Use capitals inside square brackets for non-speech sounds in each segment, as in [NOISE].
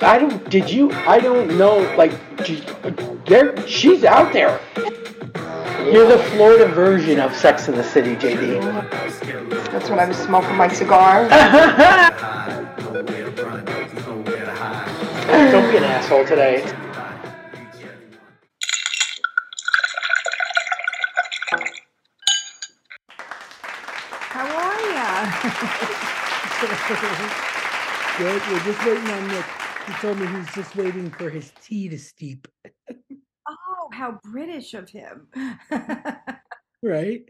I don't. Did you? I don't know. Like, there. She's out there. You're the Florida version of Sex in the City, JD. That's when I was smoking my cigar. [LAUGHS] Don't be an asshole today. How are ya? [LAUGHS] Good. We're just waiting on Nick. He told me he's just waiting for his tea to steep. oh, how British of him. Right?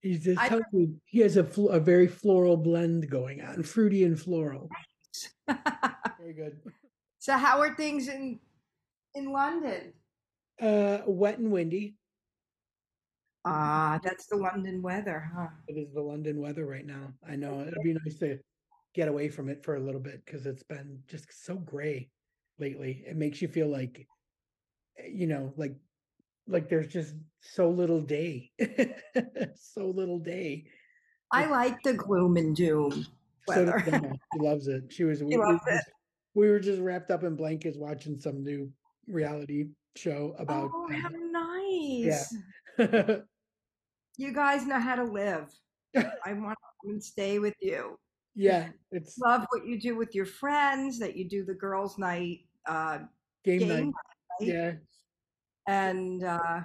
He's just I- me he has a fl- a very floral blend going on, fruity and floral. Very good. [LAUGHS] so how are things in in London? Uh, wet and windy. Ah, that's the London weather, huh? It is the London weather right now. I know it'd be nice to get away from it for a little bit because it's been just so gray lately. It makes you feel like, eh, you know, like like there's just so little day, [LAUGHS] so little day. I like the gloom and doom So weather. [LAUGHS] Gemma. she loves it. She was. we, we loves it. we were just wrapped up in blankets watching some new reality show about. oh, how um, nice. [LAUGHS] You guys know how to live. I want to stay with you. Yeah, it's Love what you do with your friends, that you do the girls' night uh, game, game night. night. Yeah, and uh,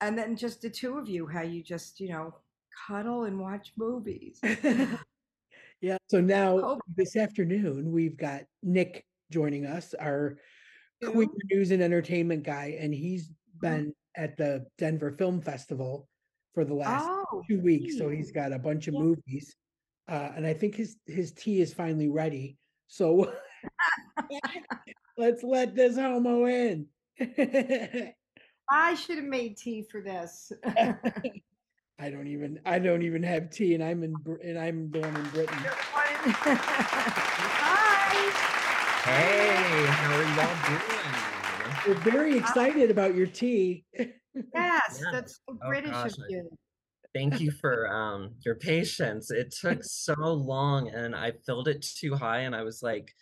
and then just the two of you, how you just you know cuddle and watch movies. [LAUGHS] yeah. So now Oh. this afternoon we've got Nick joining us, our queer news and entertainment guy, and he's been at the Denver Film Festival for the last Oh, two weeks. So he's got a bunch of Yeah. movies, uh, and I think his his tea is finally ready. So [LAUGHS] let's let this homo in. I should have made tea for this. [LAUGHS] I don't even I don't even have tea, and I'm in and I'm the one in Britain. [LAUGHS] Hi. Hey, how are y'all doing? We're very excited about your tea. Yes, Yeah. that's so Oh, British gosh, of I- you. Thank you [LAUGHS] for um your patience. It took [LAUGHS] so long and I filled it too high and I was like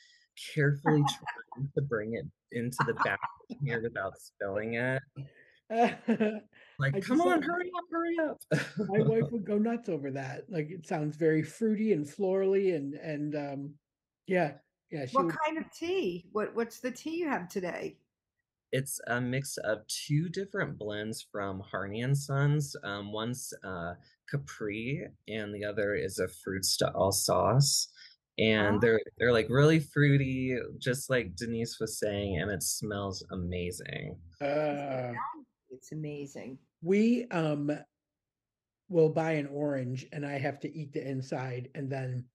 carefully [LAUGHS] trying to bring it into the back here without spilling it. Like, I come on, saw- hurry up, hurry up. My wife would go nuts over that. Like it sounds very fruity and florally, and and um, yeah, yeah. She What would, kind of tea? What What's the tea you have today? It's a mix of two different blends from Harney and Sons. Um, one's uh, Capri, and the other is a fruit style sauce. And Oh. they're they're like really fruity, just like Denise was saying, and it smells amazing. uh, It's amazing. we um will buy an orange, and I have to eat the inside, and then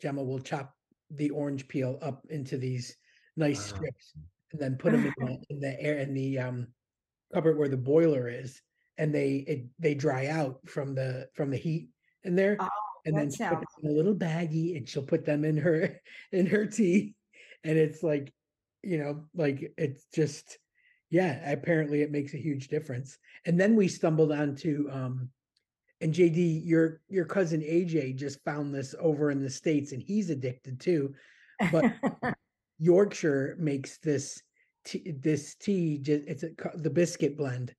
Gemma will chop the orange peel up into these nice Ah. strips, and then put them in the, in the air in the um cupboard where the boiler is, and they it, they dry out from the from the heat in there. Oh, and then sounds them in a little baggie and she'll put them in her [LAUGHS] in her tea and it's like you know like it's just yeah apparently it makes a huge difference and then we stumbled onto um and jd your your cousin aj just found this over in the states and he's addicted too but [LAUGHS] yorkshire makes this tea this tea just it's a, the biscuit blend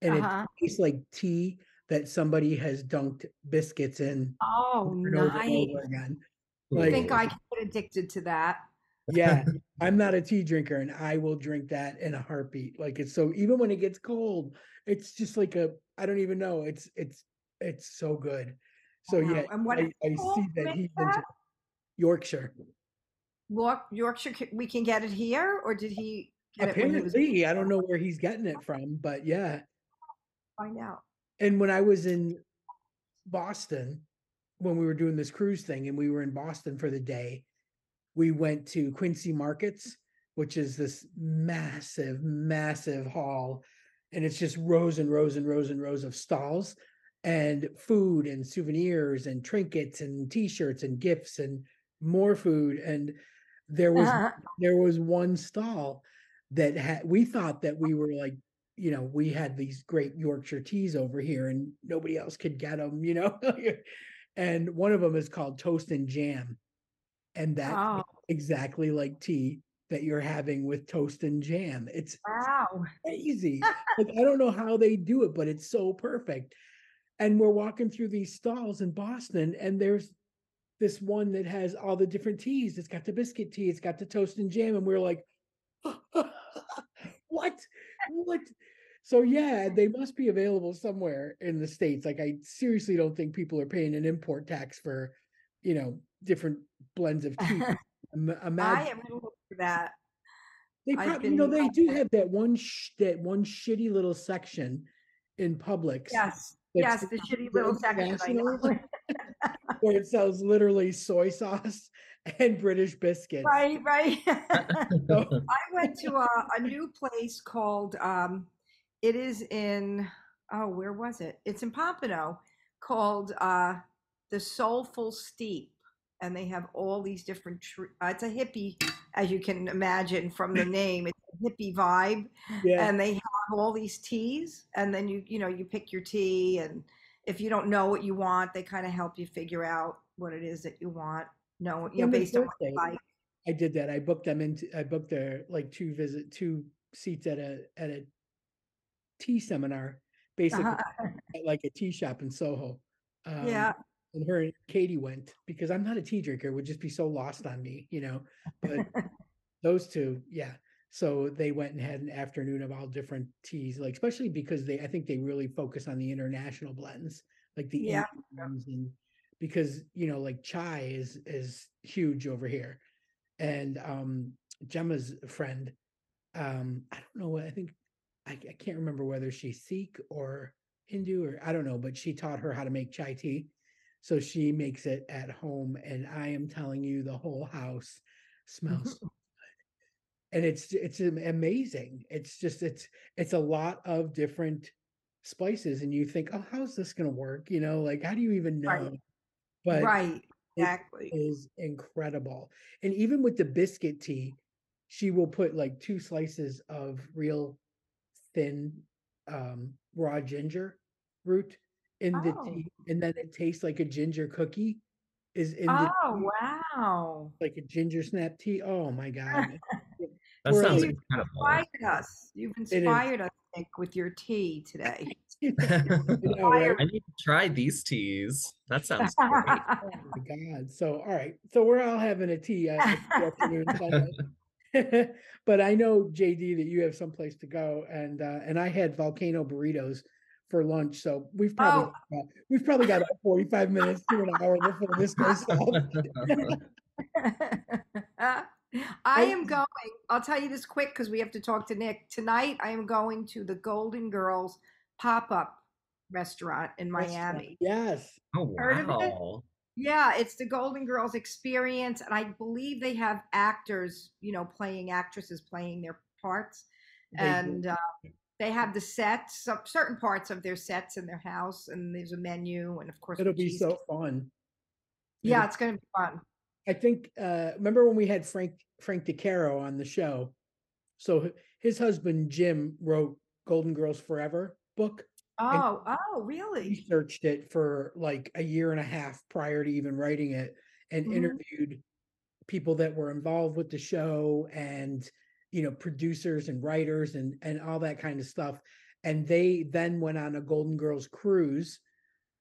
and Uh-huh. it tastes like tea that somebody has dunked biscuits in Oh, over and and nice. again. I think I can get addicted to that. yeah, I'm not a tea drinker and I will drink that in a heartbeat. Like it's so even when it gets cold, it's just like a I don't even know. It's it's it's so good. So Wow. yeah, And what I, I see that into that? Yorkshire. York, Yorkshire, we can get it here, or did he get it when he was? Apparently, I don't know where he's getting it from, but yeah. Find out. And when I was in Boston, when we were doing this cruise thing and we were in Boston for the day, we went to Quincy Markets, which is this massive, massive hall. And it's just rows and rows and rows and rows of stalls and food and souvenirs and trinkets and t-shirts and gifts and more food. And there was [LAUGHS] there was one stall that had we thought that we were like you know we had these great yorkshire teas over here and nobody else could get them you know [LAUGHS] and one of them is called toast and jam and that Oh, exactly like tea that you're having with toast and jam. It's wow. crazy. [LAUGHS] like I don't know how they do it, but it's so perfect. And we're walking through these stalls in Boston, and there's this one that has all the different teas. It's got the biscuit tea, it's got the toast and jam, and we're like, [LAUGHS] what? What? So yeah, they must be available somewhere in the states. Like I seriously don't think people are paying an import tax for, you know, different blends of tea. [LAUGHS] I am for that. they probably, you know, they do have that one sh- that one shitty little section in Publix Yes, yes, the shitty little section. I know. international- [LAUGHS] where it sells literally soy sauce [LAUGHS] and British biscuits. Right, right. [LAUGHS] So- [LAUGHS] I went to a, a new place called, um, it is in, oh, where was it? It's in Pompano called uh, the Soulful Steep. And they have all these different, uh, it's a hippie, as you can imagine from the name, it's a hippie vibe. yeah, And they have all these teas. And then you, you know, you pick your tea. And if you don't know what you want, they kind of help you figure out what it is that you want. No, you know, based on like. I did that. I booked them into. I booked their like two visit two seats at a at a tea seminar, basically Uh-huh. [LAUGHS] at like a tea shop in Soho. Um, Yeah. and her and Katie went because I'm not a tea drinker; it would just be so lost on me, you know. But [LAUGHS] those two, yeah. So they went and had an afternoon of all different teas, like especially because they, I think they really focus on the international blends, like the Yeah. And because you know, like chai is is huge over here, and um Gemma's friend, um, I don't know what I think, I, I can't remember whether she's Sikh or Hindu or I don't know, but she taught her how to make chai tea. So she makes it at home, and I am telling you, the whole house smells [LAUGHS] so. And it's it's amazing. It's just it's it's a lot of different spices, and you think, oh, how's this gonna work? You know, like how do you even know? Right. But right, exactly. is incredible. And even with the biscuit tea, she will put like two slices of real thin um raw ginger root in the Oh. tea, and then it tastes like a ginger cookie is in the Oh tea, wow! like a ginger snap tea. Oh my god. That We're sounds like- incredible. Inspired us. You've inspired us, Nick, with your tea today. I know, right? I need to try these teas. That [LAUGHS] sounds great. Oh my god. So all right. So we're all having a tea uh, [LAUGHS] afternoon. [LAUGHS] But I know JD that you have someplace to go, and uh, and I had volcano burritos for lunch, so we've probably Oh. got, we've probably got forty five minutes to an hour before this goes south. I am going. I'll tell you this quick because we have to talk to Nick tonight. I am going to the Golden Girls pop-up restaurant in Miami. Yes. oh Heard of it? wow. Yeah, it's the Golden Girls experience, and I believe they have actors, you know, playing actresses playing their parts, They do. and uh, they have the sets, some certain parts of their sets in their house, and there's a menu, and of course, It'll be so cheesecake. fun. Yeah, It'll- it's gonna be fun. I think uh remember when we had Frank Frank DeCaro on the show? So his husband Jim wrote Golden Girls Forever book. Oh, oh, really? researched it for like a year and a half prior to even writing it and Mhm. interviewed people that were involved with the show and you know producers and writers and and all that kind of stuff and they then went on a golden girls cruise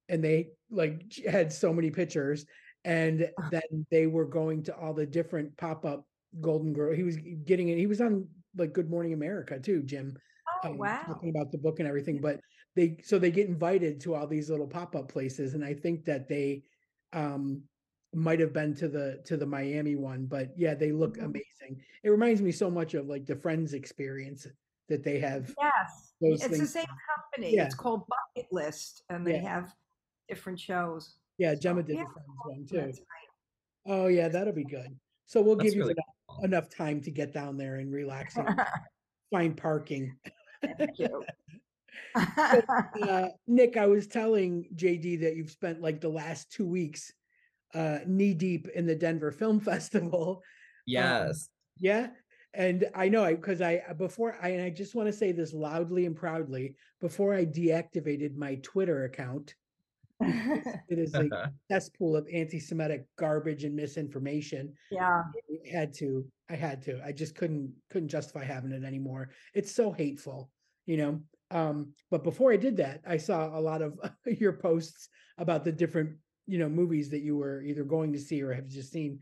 and they like had so many pictures and Ah. then they were going to all the different pop-up golden girl he was getting it he was on like good morning america too jim um, wow. talking about the book and everything but they so they get invited to all these little pop-up places and i think that they um might have been to the to the miami one but yeah they look Mhm. amazing it reminds me so much of like the friends experience that they have Yes, those it's the same company. Yeah. It's called Bucket List, and they Yeah. have different shows. yeah gemma So, did yeah, the friends one too that tonight. oh yeah that'll be good so we'll That's give you really enough, cool. enough time to get down there and relax and [LAUGHS] find parking Thank you. [LAUGHS] uh, Nick, I was telling JD that you've spent like the last two weeks uh, knee deep in the Denver Film [LAUGHS] Festival. Yes. Yeah. And I know I because I before I and I just want to say this loudly and proudly before I deactivated my Twitter account, It's- It is a [LAUGHS] cesspool of anti-Semitic garbage and misinformation. yeah. I had to, I had to, I just couldn't, couldn't justify having it anymore. It's so hateful, you know? Um, but before I did that, I saw a lot of [LAUGHS] your posts about the different, you know, movies that you were either going to see or have just seen.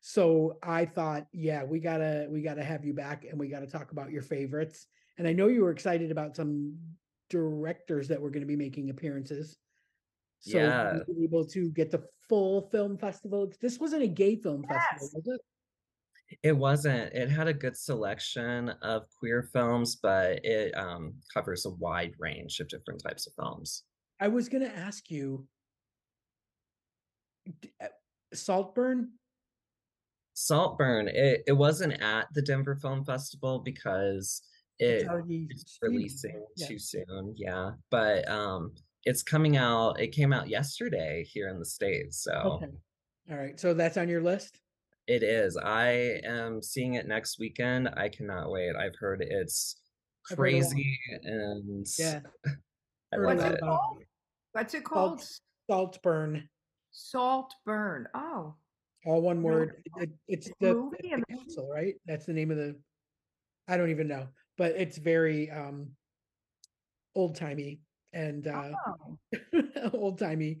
So I thought, yeah, we gotta, we gotta have you back and we gotta talk about your favorites. And I know you were excited about some directors that were gonna be making appearances. So Yeah. you able to get the full film festival. This wasn't a gay film festival, was it? It wasn't. It had a good selection of queer films, but it um, covers a wide range of different types of films. I was gonna ask you. uh, Saltburn? Saltburn, it, it wasn't at the Denver Film Festival because It's it already it's releasing yeah. too soon. Yeah, but um, it's coming out. It came out yesterday here in the States, so Okay. All right, so that's on your list? it is. I am seeing it next weekend. I cannot wait. I've heard it's I've heard crazy and Yeah. [LAUGHS] I love What's it it. called? What's it called? Salt- Saltburn, Salt burn. Oh, all one No. word. It- It's The the, movie and the the council, right? That's the name of the, I don't even know, but it's very um old timey and uh oh. [LAUGHS] old timey.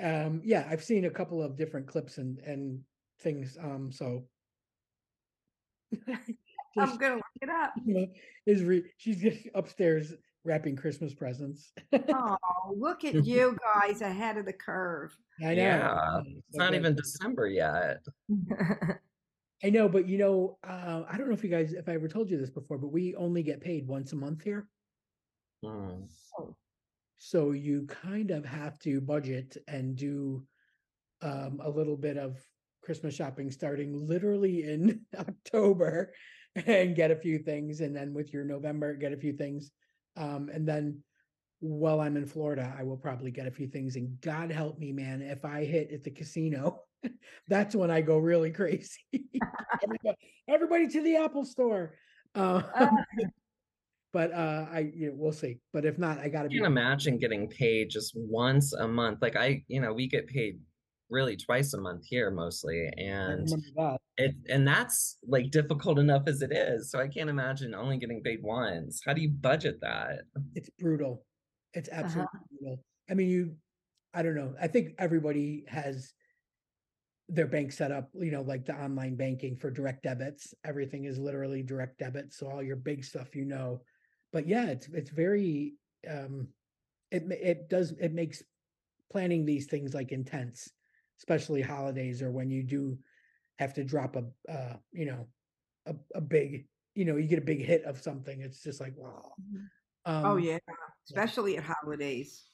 Um, yeah, I've seen a couple of different clips and and things. Um, so [LAUGHS] [LAUGHS] I'm gonna look it up. you know, is re- she's just upstairs wrapping Christmas presents. Oh, look at you guys ahead of the curve. I know. Yeah, It's so not good. even December yet. I know, but you know, uh, I don't know if you guys, if I ever told you this before, but we only get paid once a month here. Hmm. So you kind of have to budget and do um, a little bit of Christmas shopping starting literally in [LAUGHS] October and get a few things. And then with your November, get a few things. Um, and then while I'm in Florida, I will probably get a few things. And God help me, man, if I hit at the casino, [LAUGHS] that's when I go really [LAUGHS] crazy. everybody, everybody to the Apple store. Uh, but uh, I, you know, we'll see. But if not, I got to I can't imagine getting paid just once a month. Like I, you know, we get paid really twice a month here mostly, and remember that. it and that's like difficult enough as it is. So I can't imagine only getting paid once. How do you budget that? It's brutal. It's Uh-huh. absolutely brutal. I mean, you, I don't know. I think everybody has their bank set up, you know, like the online banking for direct debits. Everything is literally direct debit. So all your big stuff, you know. But yeah, it's it's very um it it does it makes planning these things like intense, especially holidays or when you do have to drop a uh, you know, a, a big, you know, you get a big hit of something. It's just like, wow. Um, oh yeah, especially at holidays.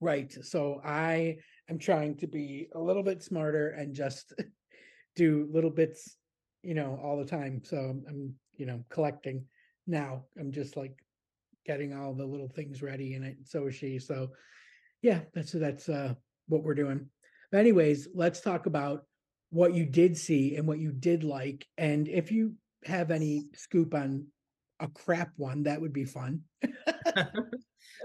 Right. So I am trying to be a little bit smarter and just [LAUGHS] do little bits, you know, all the time. So I'm, you know, collecting now. I'm just like getting all the little things ready and it, so is she. So yeah, that's that's uh what we're doing. But anyways, let's talk about what you did see and what you did like. And if you have any scoop on a crap one, that would be fun. [LAUGHS]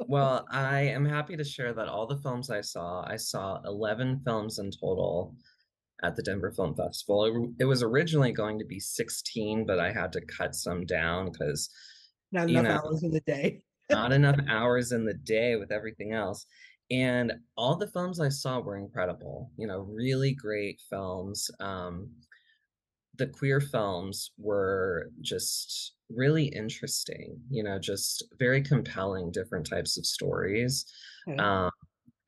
Well, I am happy to share that all the films I saw, I saw 11 films in total at the Denver Film Festival. It, it was originally going to be 16, but I had to cut some down because Not You enough know. hours in the day. not enough hours in the day with everything else. And all the films I saw were incredible, you know, really great films. Um, the queer films were just really interesting, you know, just very compelling, different types of stories. Yeah. Um,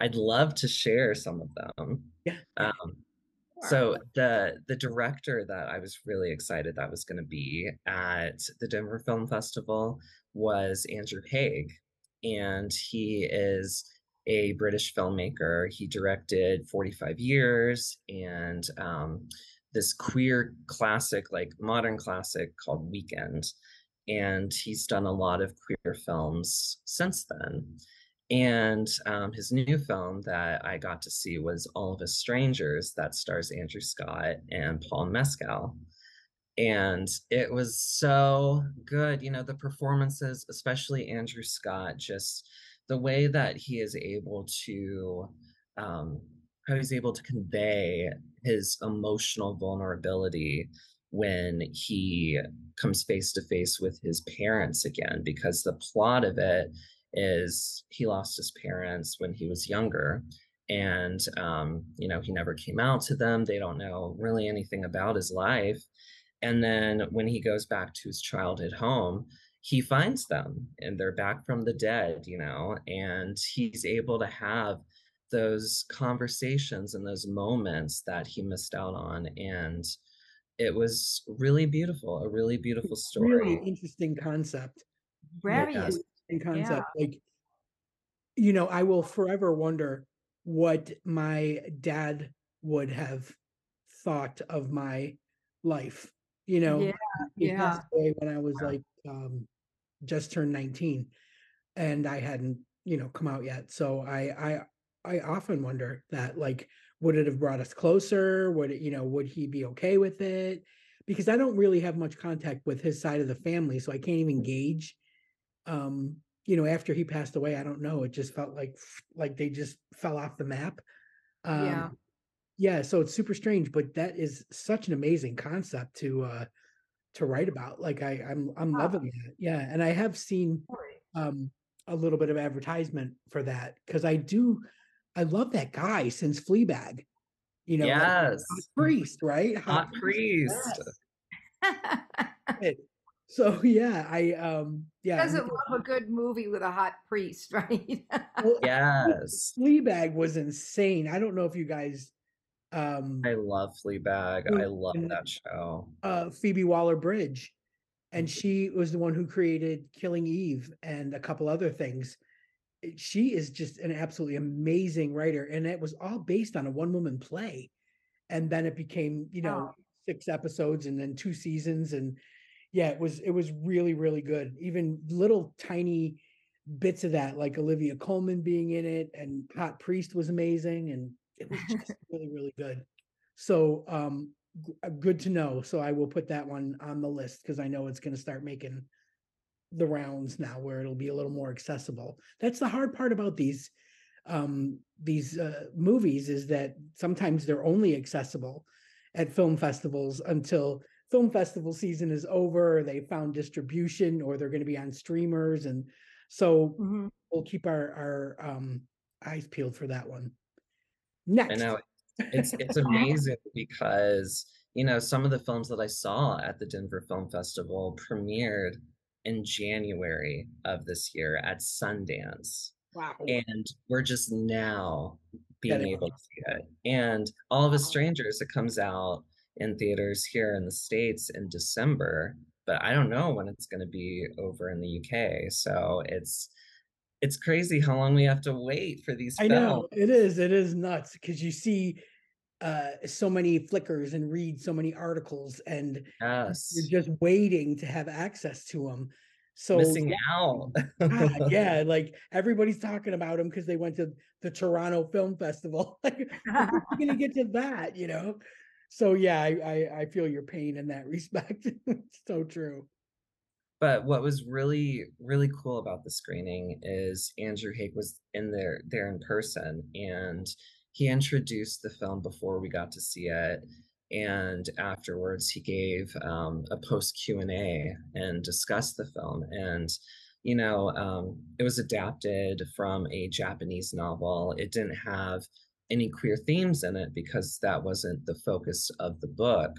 I'd love to share some of them. Yeah, yeah. So the the director that I was really excited that was going to be at the Denver Film Festival was Andrew Haigh, and he is a British filmmaker. He directed 45 Years and um, this queer classic, like modern classic called Weekend. And he's done a lot of queer films since then. And um, his new film that I got to see was All of Us Strangers, that stars Andrew Scott and Paul Mescal. And it was so good. You know, the performances, especially Andrew Scott, just the way that he is able to um, how he's able to convey his emotional vulnerability when he comes face to face with his parents again because the plot of it is he lost his parents when he was younger and um, you know he never came out to them they don't know really anything about his life and then when he goes back to his childhood home he finds them and they're back from the dead you know and he's able to have those conversations and those moments that he missed out on and it was really beautiful a really beautiful story Really interesting concept. Very Yes. In concept. Like, you know, I will forever wonder what my dad would have thought of my life. You know, Yeah, he yeah. when I was Yeah. like um, just turned 19, and I hadn't, you know, come out yet. So I, I, I often wonder that, like, would it have brought us closer? Would it, you know, would he be okay with it? Because I don't really have much contact with his side of the family, so I can't even gauge. Um, you know, after he passed away, I don't know. It just felt like like they just fell off the map. Um, Yeah. yeah so it's super strange but that is such an amazing concept to uh to write about like i i'm i'm Wow. loving that yeah and i have seen um a little bit of advertisement for that because i do i love that guy since fleabag you know yes Hot priest right hot priest yes. [LAUGHS] so [LAUGHS] yeah i um yeah Doesn't love a good movie with a hot priest, [LAUGHS] right? well, yes fleabag was insane i don't know if you guys um i love fleabag i love and- that show uh, Phoebe Waller Bridge, and she was the one who created Killing Eve and a couple other things. She is just an absolutely amazing writer, and it was all based on a one woman play, and then it became you know Wow. six episodes and then two seasons, and yeah, it was it was really really good. Even little tiny bits of that, like Olivia Colman being in it, and Hot Priest was amazing, and it was [LAUGHS] just really really good. So um g- uh, good to know. So I will put that one on the list because I know it's going to start making the rounds now where it'll be a little more accessible. That's the hard part about these um these uh, movies is that sometimes they're only accessible at film festivals until film festival season is over, they found distribution or they're going to be on streamers and so Mhm. we'll keep our our um eyes peeled for that one. Next, i Next. know it's it's [LAUGHS] amazing because you know some of the films that i saw at the denver film festival premiered in january of this year at sundance Wow. and we're just now being able to see it and all of us strangers it comes out in theaters here in the states in december but i don't know when it's going to be over in the uk so it's it's crazy how long we have to wait for these I films know it is. It is nuts because you see uh so many flickers and read so many articles and yes you're just waiting to have access to them. So missing out God, [LAUGHS] yeah, like everybody's talking about them because they went to the Toronto Film Festival. [LAUGHS] like, when are we gonna get to that, you know? So yeah, I I, I feel your pain in that [LAUGHS] respect. it's so true. But what was really, really cool about the screening is Andrew Haigh was in there there in person and he introduced the film before we got to see it. And afterwards he gave um, a post Q&A and discussed the film. And, you know, um, it was adapted from a Japanese novel. It didn't have any queer themes in it because that wasn't the focus of the book.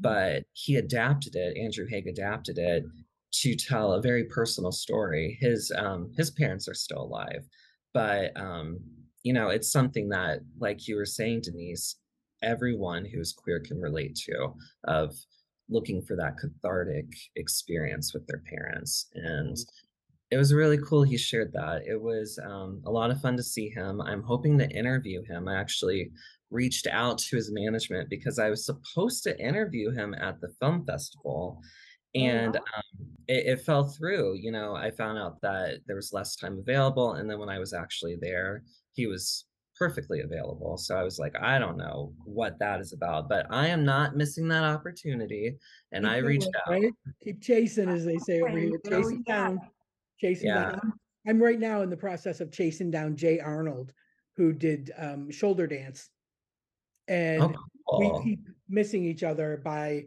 But he adapted it, Andrew Haigh adapted it to tell a very personal story. His um his parents are still alive, but um you know, it's something that like you were saying Denise, everyone who's queer can relate to of looking for that cathartic experience with their parents and it was really cool he shared that. It was um, a lot of fun to see him. I'm hoping to interview him. I actually reached out to his management because i was supposed to interview him at the film festival and um, it, it fell through. You know i found out that there was less time available and then when i was actually there he was perfectly available. So i was like i don't know what that is about but i am not missing that opportunity and Keep i reached going, out. right? Keep chasing, as they say over here. oh, Chasing down, chasing Yeah. down. I'm right now in the process of chasing down Jay Arnold, who did um, shoulder dance, and Oh, cool. we keep missing each other by,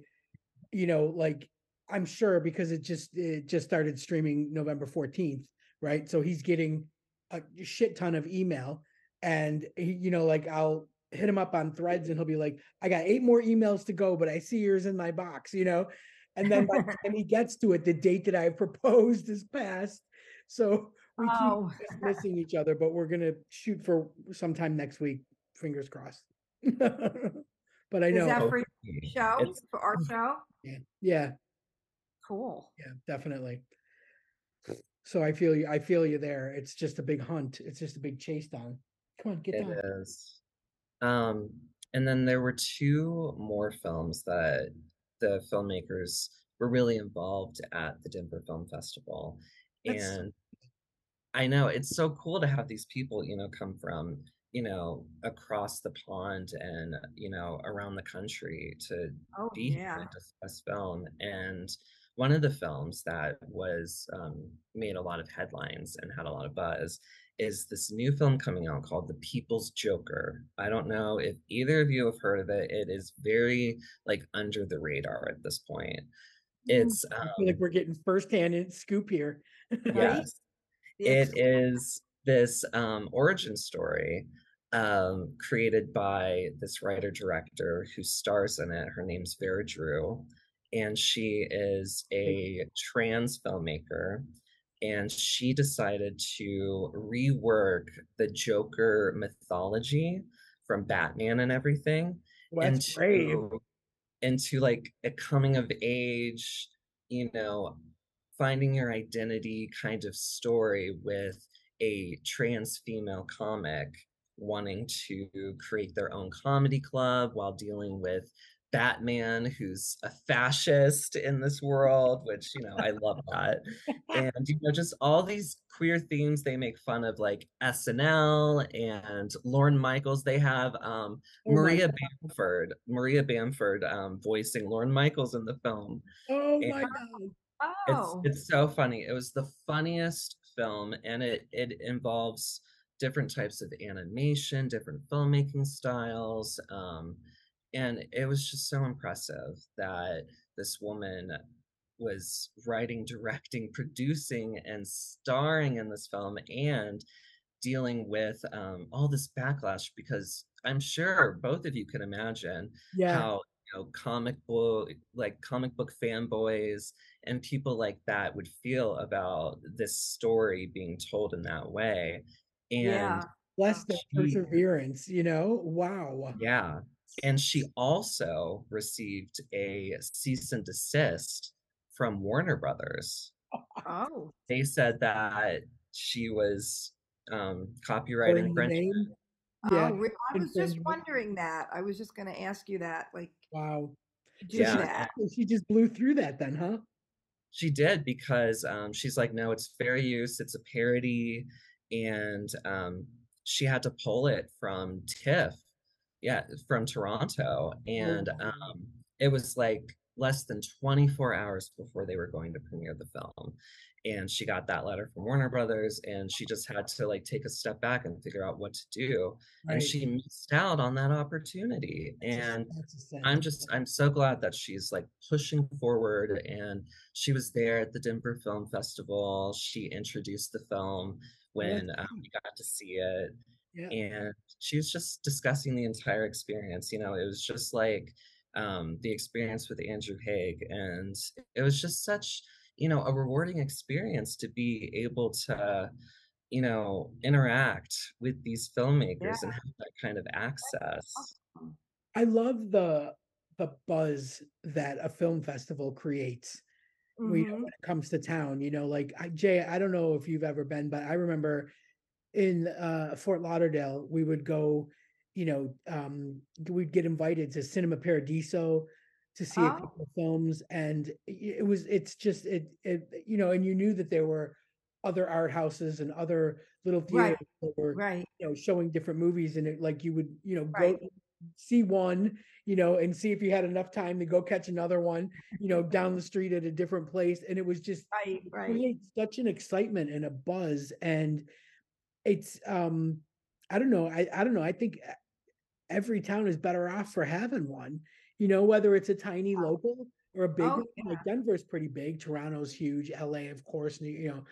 you know, like I'm sure because it just it just started streaming November 14th, right? So he's getting a shit ton of email, and he, you know, like I'll hit him up on threads and he'll be like, I got eight more emails to go, but I see yours in my box, you know. And then by the [LAUGHS] time he gets to it, the date that I proposed is passed. So we Oh. keep just missing each other, but we're gonna shoot for sometime next week. Fingers crossed. [LAUGHS] but I Is know. that for your show, It's- for our [CLEARS THROAT] show? yeah, yeah, Cool. yeah, definitely. So I feel you. I feel you there. It's just a big hunt. It's just a big chase down. Come on, get It down. is. Um, and then there were two more films that the filmmakers were really involved at the Denver Film Festival. That's- And I know it's so cool to have these people, you know, come from, you know, across the pond and, you know, around the country to Oh, be here yeah. and discuss film. And one of the films that was um, made a lot of headlines and had a lot of buzz is this new film coming out called The People's Joker. I don't know if either of you have heard of it. It is very like under the radar at this point. It's um, like we're getting firsthand in- scoop here. [LAUGHS] yes, it is this um, origin story um, created by this writer director who stars in it. Her name's Vera Drew, and she is a trans filmmaker. And she decided to rework the Joker mythology from Batman and everything Well, that's brave. into into like a coming of age, you know, finding your identity kind of story with a trans female comic wanting to create their own comedy club while dealing with Batman, who's a fascist in this world, which, you know, I love that. [LAUGHS] And, you know, just all these queer themes they make fun of, like SNL and Lorne Michaels. They have um, Oh Maria God. Bamford, Maria Bamford um, voicing Lorne Michaels in the film. Oh and- my god. Oh, It's it's so funny. It was the funniest film, and it it involves different types of animation, different filmmaking styles, um, and it was just so impressive that this woman was writing, [LAUGHS] directing, producing, and starring in this film, and dealing with um, all this backlash because I'm sure both of you can imagine Yeah. how you know comic book like comic book fanboys and people like that would feel about this story being told in that way and yeah. Bless their perseverance, you know? Wow. yeah and she also received a cease and desist from warner brothers Oh, they said that she was um copyright infringement name. Yeah. oh, I was just infringement. wondering that. I was just going to ask you that. Like, Wow. Yeah. that. She just blew through that then, huh? She did because um, she's like, no, it's fair use. It's a parody, and um, she had to pull it from TIFF, yeah, from Toronto, and um, it was like less than 24 hours before they were going to premiere the film, and she got that letter from Warner Brothers, and she just had to like take a step back and figure out what to do, and she missed out on that opportunity, and I'm just I'm so glad that she's like pushing forward and she was there at the Denver Film Festival. She introduced the film when um, we got to see it Yeah. and she was just discussing the entire experience. You know, it was just like um, the experience with Andrew Haigh and it was just such, you know, a rewarding experience to be able to you know interact with these filmmakers and have that kind of access I love the the buzz that a film festival creates. Mhm. when it comes to town you know like I, jay i don't know if you've ever been but i remember in uh fort lauderdale we would go you know um we'd get invited to cinema paradiso to see a Oh. couple of films and it was it's just it it you know and you knew that there were other art houses and other little Right. theaters that were Right. you know showing different movies and it like you would you know Right. go see one you know and see if you had enough time to go catch another one you know down the street at a different place and it was just Right. Right. such an excitement and a buzz and it's um I don't know. I, I don't know. I think e- every town is better off for having one. You know, whether it's a tiny local or a big Oh, one. Like Denver's pretty big, Toronto's huge, LA, of course, New- you know.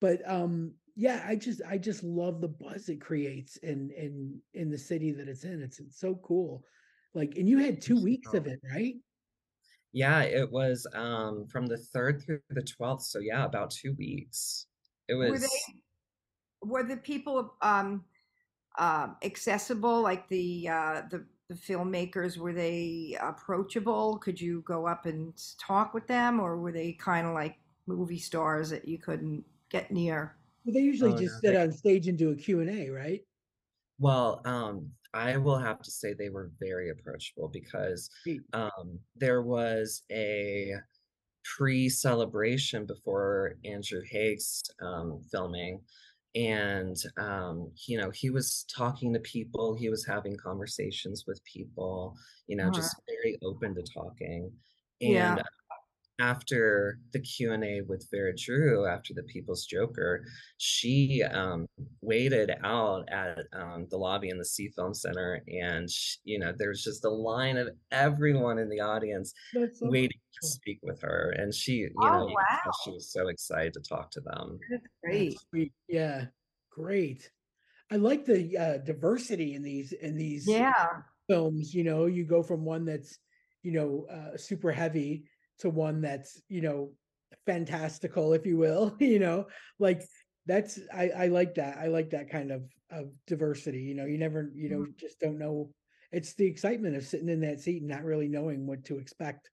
But um, yeah, I just I just love the buzz it creates in in in the city that it's in. It's, it's so cool. Like, and you had two weeks of it, right? Yeah, it was um from the 3rd through the 12th. So yeah, about 2 weeks. It was were the people um, um accessible? Like the uh, the the filmmakers were they approachable? Could you go up and talk with them, or were they kind of like movie stars that you couldn't get near? Well, they usually Oh, just no, sit they- on stage and do a Q and A, right? Well, um, I will have to say they were very approachable because um, there was a pre-celebration before Andrew Haigh's um, filming, and um, you know he was talking to people, he was having conversations with people, you know, Alright. just very open to talking. Yeah. And uh, after the Q&A with Vera Drew, after the People's Joker, she um, waited out at um, the lobby in the Sie Film Center, and sh you know there's just a line of everyone in the audience so waiting to speak with her, and she, you Oh, know, you could tell wow. she was so excited to talk to them. That's That's great. sweet. Yeah, great. I like the uh, diversity in these in these Yeah. films. You know, you go from one that's you know uh, super heavy to one that's you know fantastical, if you will. [LAUGHS] you know, like that's I I like that. I like that kind of of diversity. You know, you never you know mm-hmm. just don't know. It's the excitement of sitting in that seat and not really knowing what to expect.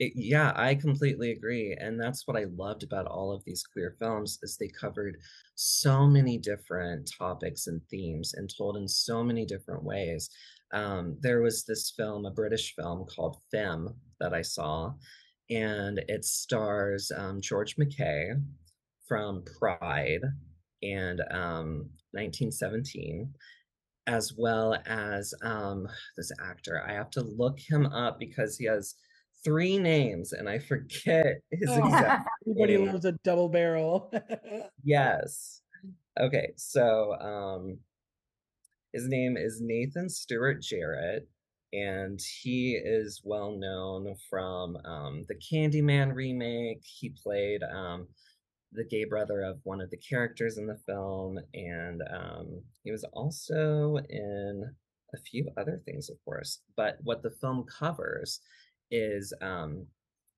It, yeah, I completely agree. And that's what I loved about all of these queer films is they covered so many different topics and themes and told in so many different ways. Um, there was this film, a British film called Femme that I saw, and it stars um, George McKay from Pride and um, 1917 as well as um, this actor. I have to look him up because he has three names and I forget [LAUGHS] his Oh. exact [LAUGHS] Everybody name. loves a double barrel. [LAUGHS] Yes. Okay, so um his name is Nathan Stewart Jarrett, and he is well known from um the Candyman remake. He played um the gay brother of one of the characters in the film, and um he was also in a few other things, of course. But what the film covers is um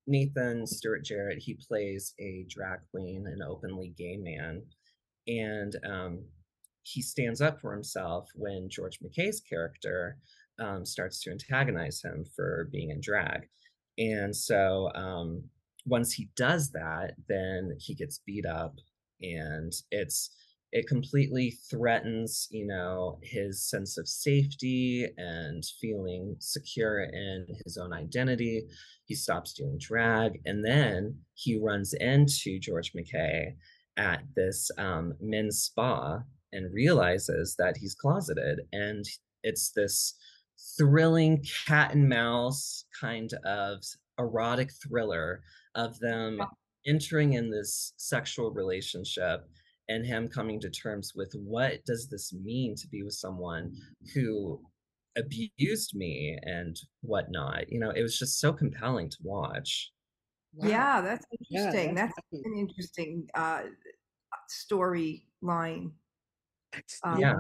Nathan Stewart Jarrett, he plays a drag queen, an openly gay man, and um, he stands up for himself when George McKay's character um, starts to antagonize him for being in drag. And so um, once he does that, then he gets beat up, and it's it completely threatens, you know, his sense of safety and feeling secure in his own identity he stops doing drag and then he runs into george mckay at this um, men's spa and realizes that he's closeted and it's this thrilling cat and mouse kind of erotic thriller of them entering in this sexual relationship and him coming to terms with what does this mean to be with someone who abused me and whatnot. You know, it was just so compelling to watch. Wow. Yeah, that's Yeah, interesting. that's that's an interesting uh, storyline. That's- Um, Yeah.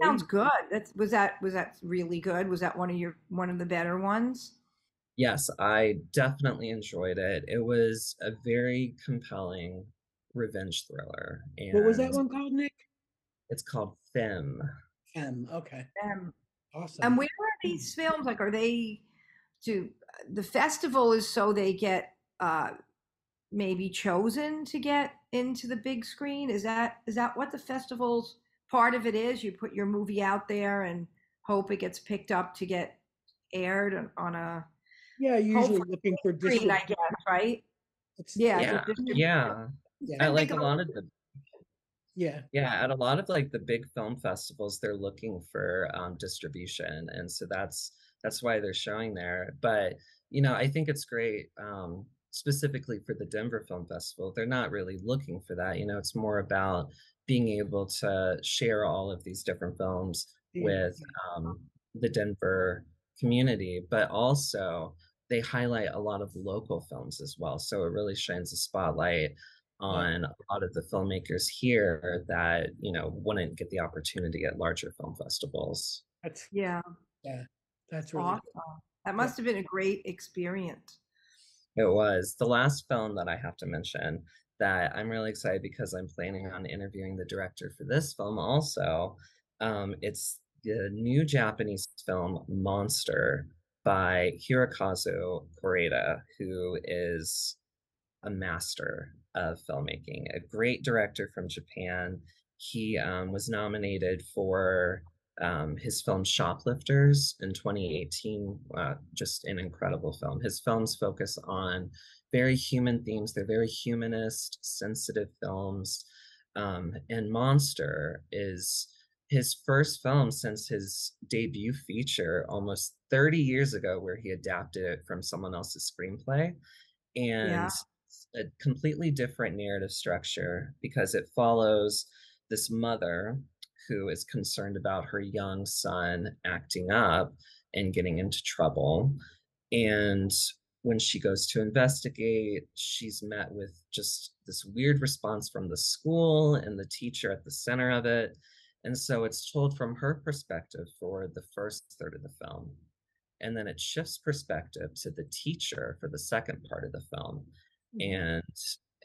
Sounds good. That's was that was that really good? Was that one of your one of the better ones? Yes, I definitely enjoyed it. It was a very compelling revenge thriller. And What was that one called, Nick? It's called Femme. M. Okay, Um, awesome. and where are these films? Like, are they to the festival? Is so they get uh, maybe chosen to get into the big screen? Is that is that what the festival's part of it is? You put your movie out there and hope it gets picked up to get aired on, on a yeah, usually looking for screen, I guess, right? it's- Yeah, Yeah, yeah. yeah, At I like a a lot lot of the yeah. Yeah, at a lot of like the big film festivals, they're looking for um, distribution, and so that's that's why they're showing there. But you know, I think it's great. Um, specifically for the Denver Film Festival, they're not really looking for that. You know, it's more about being able to share all of these different films Yeah. with um, the Denver community, but also they highlight a lot of local films as well. So it really shines a spotlight on a lot of the filmmakers here that you know wouldn't get the opportunity at larger film festivals. That's Yeah, yeah, that's really awesome. That must have been a great experience. It was the last film that I have to mention that I'm really excited because I'm planning on interviewing the director for this film also. Um, it's the new Japanese film Monster by Hirokazu Koreeda, who is a master of filmmaking, a great director from Japan. He um, was nominated for um, his film Shoplifters in 2018. Uh, just an incredible film. His films focus on very human themes, they're very humanist, sensitive films. Um, and Monster is his first film since his debut feature almost 30 years ago, where he adapted it from someone else's screenplay. And Yeah. a completely different narrative structure because it follows this mother who is concerned about her young son acting up and getting into trouble. And when she goes to investigate, she's met with just this weird response from the school and the teacher at the center of it. And so it's told from her perspective for the first third of the film. And then it shifts perspective to the teacher for the second part of the film and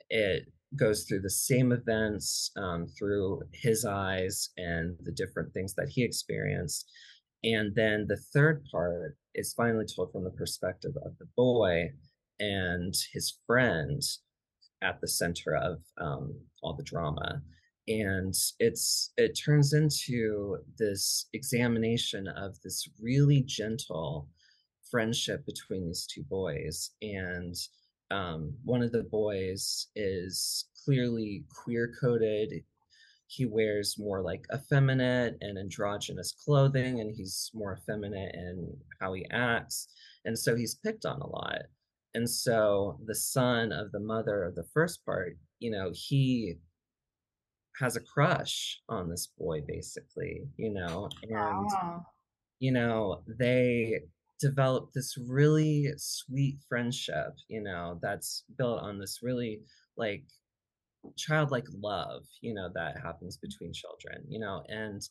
it goes through the same events um, through his eyes and the different things that he experienced and then the third part is finally told from the perspective of the boy and his friend at the center of um, all the drama and it's it turns into this examination of this really gentle friendship between these two boys and um, one of the boys is clearly queer coded. He wears more like effeminate and androgynous clothing, and he's more effeminate in how he acts. And so he's picked on a lot. And so the son of the mother of the first part, you know, he has a crush on this boy, basically, you know, and Wow. you know, they develop this really sweet friendship, you know, that's built on this really like childlike love, you know, that happens between children, you know, and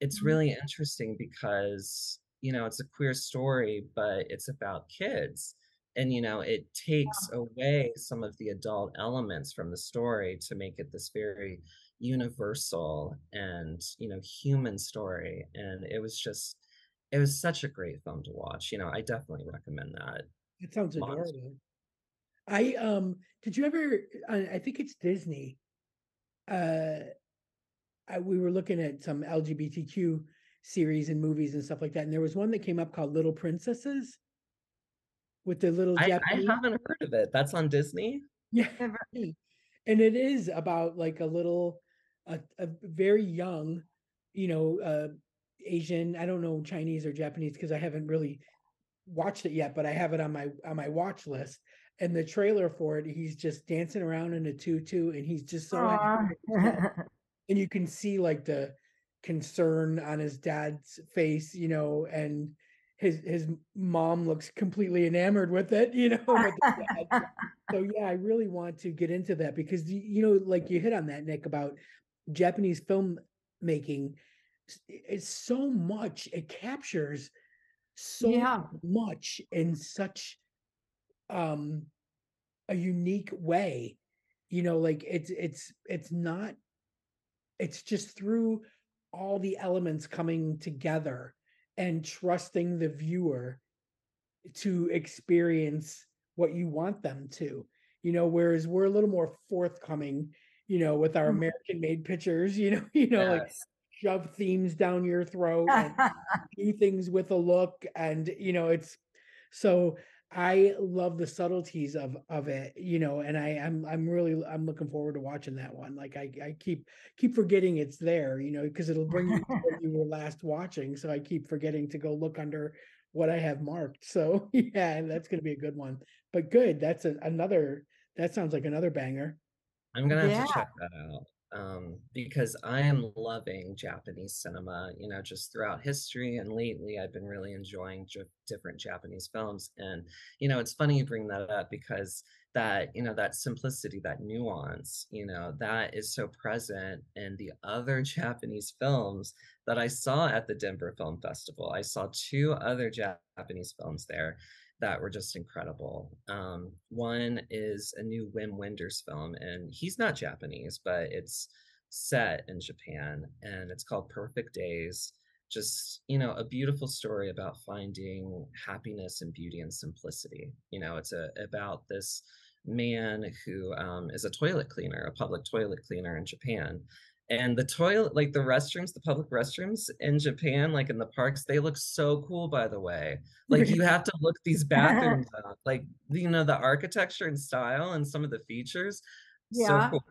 it's Mhm. really interesting because, you know, it's a queer story, but it's about kids. And, you know, it takes away some of the adult elements from the story to make it this very universal and, you know, human story. And it was just, it was such a great film to watch. You know, I definitely recommend that. It sounds adorable. I um did you ever I, I think it's Disney. Uh I, we were looking at some LGBTQ series and movies and stuff like that, and there was one that came up called Little Princesses with the little I, I haven't heard of it. That's on Disney. Yeah, [LAUGHS] and it is about like a little a, a very young you know uh asian i don't know chinese or japanese because i haven't really watched it yet but i have it on my on my watch list and the trailer for it he's just dancing around in a tutu and he's just so happy Aw. with his dad. [LAUGHS] and you can see like the concern on his dad's face you know and his his mom looks completely enamored with it you know with the dad so [LAUGHS] yeah i really want to get into that because you know like you hit on that nic about japanese filmmaking it's so much it captures so Yeah. much in such um a unique way you know like it's it's it's not it's just through all the elements coming together and trusting the viewer to experience what you want them to you know whereas we're a little more forthcoming you know with our Mhm. american made pictures you know [LAUGHS] you know like shove themes down your throat and [LAUGHS] do things with a look and you know it's so i love the subtleties of of it you know and i i'm i'm really i'm looking forward to watching that one like i i keep keep forgetting it's there you know because it'll bring you to where [LAUGHS] you were last watching so i keep forgetting to go look under what I have marked. So [LAUGHS] yeah, that's gonna be a good one. But good, that's a, another. That sounds like another banger. I'm gonna have Yeah. to check that out um, because I am loving Japanese cinema. You know, just throughout history and lately, I've been really enjoying j- different Japanese films. And you know, it's funny you bring that up because that you know that simplicity, that nuance, you know, that is so present in the other [LAUGHS] Japanese films that I saw at the Denver Film Festival. I saw two other Japanese films there that were just incredible. Um, one is a new Wim Wenders film, and he's not Japanese, but it's set in Japan, and it's called Perfect Days. Just you know, a beautiful story about finding happiness and beauty and simplicity. You know, it's a about this man who um, is a toilet cleaner, a public toilet cleaner in Japan. And the toilet, like the restrooms, the public restrooms in Japan, like in the parks, they look so cool, by the way like you have to look these [LAUGHS] bathrooms up like you know the architecture and style and some of the features Yeah. so cool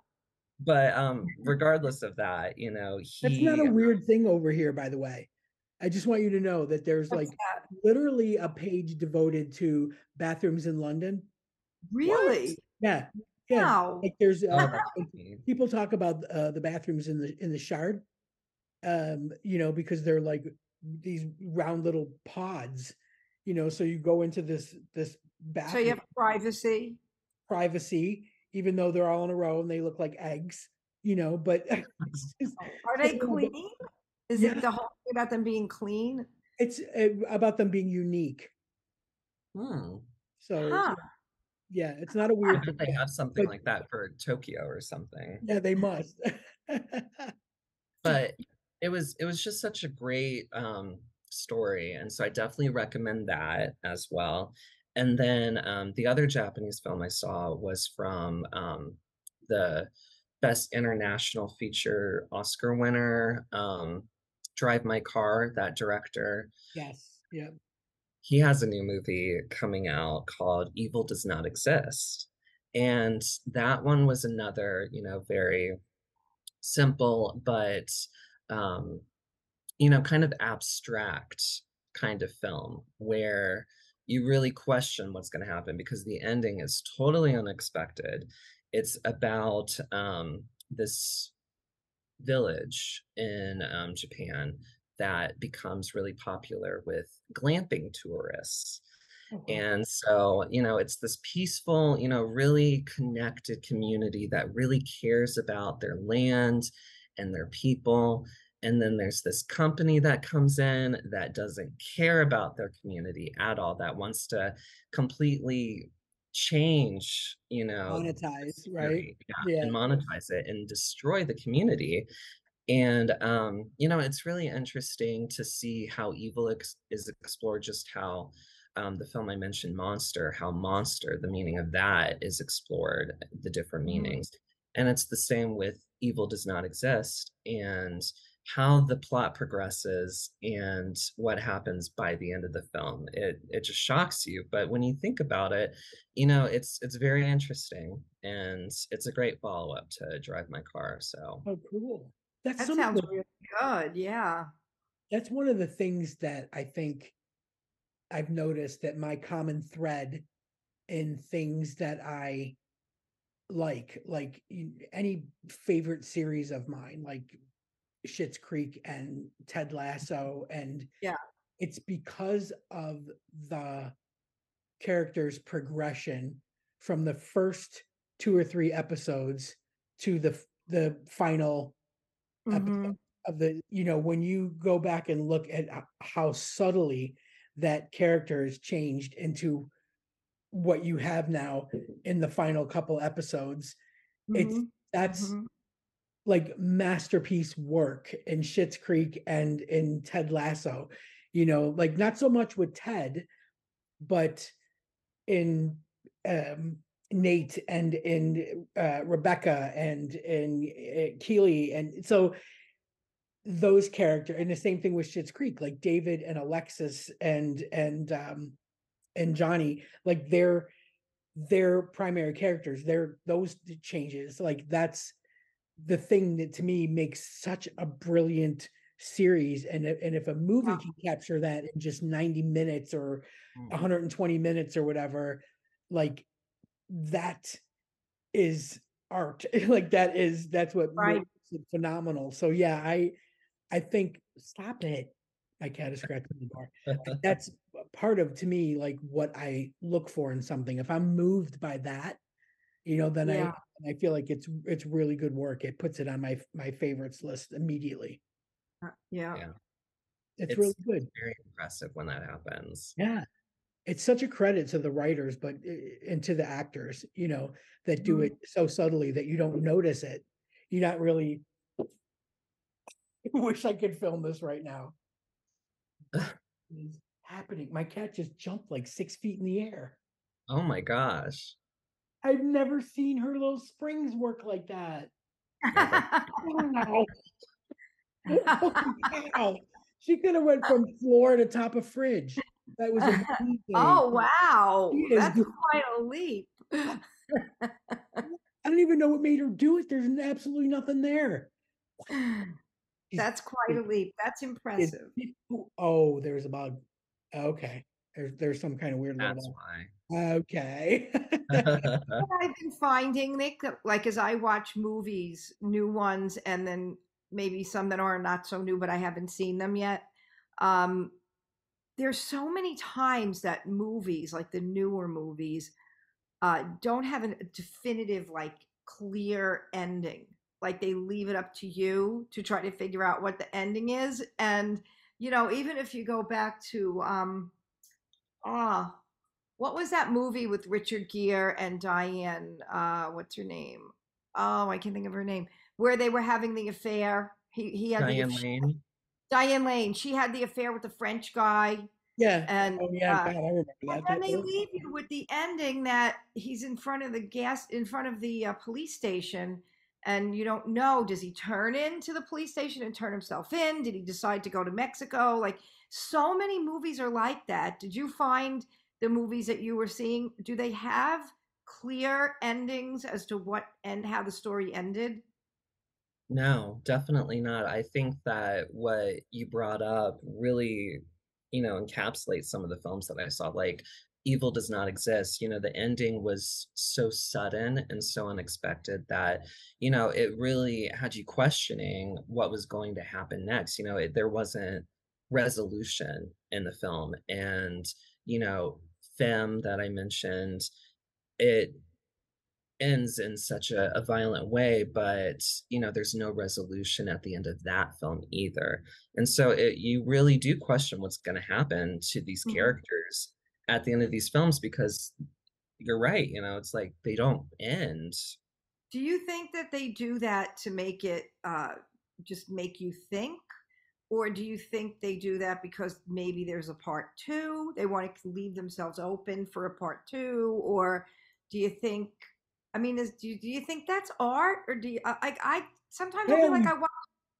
but um regardless of that you know he That's not a weird thing over here, by the way. I just want you to know that there's What's like that? literally a page devoted to bathrooms in London. Really? Yeah, yeah. Wow. Like there's oh, uh, that's like, neat. people talk about uh, the bathrooms in the in the Shard, um, you know, because they're like these round little pods, you know. So you go into this this So bathroom you have privacy. privacy, even though they're all in a row and they look like eggs, you know. But [LAUGHS] just, Are they clean? Is Yeah. it the whole thing about them being clean? it's uh, about them being unique. Hmm. So it's- Huh. Yeah, it's not a weird. bet they have something but- like that for Tokyo or something. Yeah, they must. [LAUGHS] but it was it was just such a great um story and so i definitely recommend that as well and then um the other japanese film i saw was from um the best international feature oscar winner um drive my car that director yes. Yeah. He has a new movie coming out called Evil Does Not Exist. And that one was another, you know, very simple, but, um, you know, kind of abstract kind of film where you really question what's going to happen because the ending is totally unexpected. It's about um, this village in um, Japan that becomes really popular with glamping tourists. Oh, okay. And so, you know, it's this peaceful, you know, really connected community that really cares about their land and their people. And then there's this company that comes in that doesn't care about their community at all, that wants to completely change, you know, Monetize, right? community, yeah, and monetize it and destroy the community. And um, you know, it's really interesting to see how evil ex- is explored, just how um, the film I mentioned, Monster, how monster, the meaning of that is explored, the different Mhm. meanings. And it's the same with evil does not exist and how the plot progresses and what happens by the end of the film. It it just shocks you. But when you think about it, you know, it's it's very interesting and it's a great follow-up to Drive My Car. So Oh, cool. That's That sounds the, really good. Yeah. that's one of the things that I think I've noticed that my common thread in things that I like, like any favorite series of mine, like Schitt's Creek and Ted mm-hmm. Lasso, and Yeah. it's because of the character's progression from the first two or three episodes to the the final episode Mhm. of the you know when you go back and look at how subtly that character has changed into what you have now in the final couple episodes it's Mhm. that's Mhm. like masterpiece work in Schitt's Creek and in Ted Lasso you know like not so much with Ted but in um Nate and in uh, Rebecca and in uh, Keeley and so those character and the same thing with Schitt's Creek, like David and Alexis and and um and Johnny, like they're their primary characters. They're those changes. Like that's the thing that to me makes such a brilliant series and if, and if a movie Wow. can capture that in just 90 minutes or Mm. 120 minutes or whatever like that is art [LAUGHS] like that is that's what Right. makes it phenomenal so yeah i i think stop it my cat is scratching the door [LAUGHS] that's part of to me like what i look for in something if i'm moved by that you know then Yeah. i i feel like it's it's really good work it puts it on my my favorites list immediately Uh, Yeah. Yeah. it's, It's- really good Very impressive when that happens. yeah it's such a credit to the writers but uh, and to the actors you know that do Mhm. it so subtly that you don't notice it. You're not really I [LAUGHS] wish i could film this right now. Is happening. My cat just jumped like six feet in the air. Oh my gosh. i've never seen her little springs work like that. Wow. [LAUGHS] [LAUGHS] She could have went from floor to top of fridge that was [LAUGHS] amazing. oh wow, that's good. quite a leap. I don't even know what made her do it. There's absolutely nothing there. [SIGHS] That's quite a leap. That's impressive. oh, there's a bug. Okay. There's there's some kind of weird That's little why. Okay. [LAUGHS] What I've been finding, Nic, like as I watch movies, new ones, and then maybe some that are not so new, but I haven't seen them yet. Um, there's so many times that movies, like the newer movies, uh, don't have a definitive, like clear ending. Like they leave it up to you to try to figure out what the ending is. And, you know, even if you go back to um ah, what was that movie with Richard Gere and Diane? Uh, what's her name? Oh, I can't think of her name. Where they were having the affair. He he had Diane the aff- Lane. Diane Lane. She had the affair with the French guy, yeah. and Oh yeah, uh, God, I remember and that. then That they leave you with the ending that he's in front of the gas, in front of the uh, police station, and you don't know does he turn into the police station and turn himself in? Did he decide to go to Mexico? Like so many movies are like that. Did you find the movies that you were seeing? Do they have clear endings as to what and how the story ended? No, definitely not. I think that what you brought up really, you know, encapsulates some of the films that I saw. Like Evil Does Not Exist, you know, the ending was so sudden and so unexpected that, you know, it really had you questioning what was going to happen next. You know, it, there wasn't resolution in the film. And, you know, Femme that I mentioned, it ends in such a, a violent way but you know there's no resolution at the end of that film either and so it, you really do question what's going to happen to these Mhm. characters at the end of these films because you're right you know it's like they don't end Do you think that they do that to make it uh, just make you think? Or do you think they do that because maybe there's a part two? They want to leave themselves open for a part two? Or do you think, I mean, is, do, you, do you think that's art? Or do you, uh, I, I, I sometimes I feel like I watched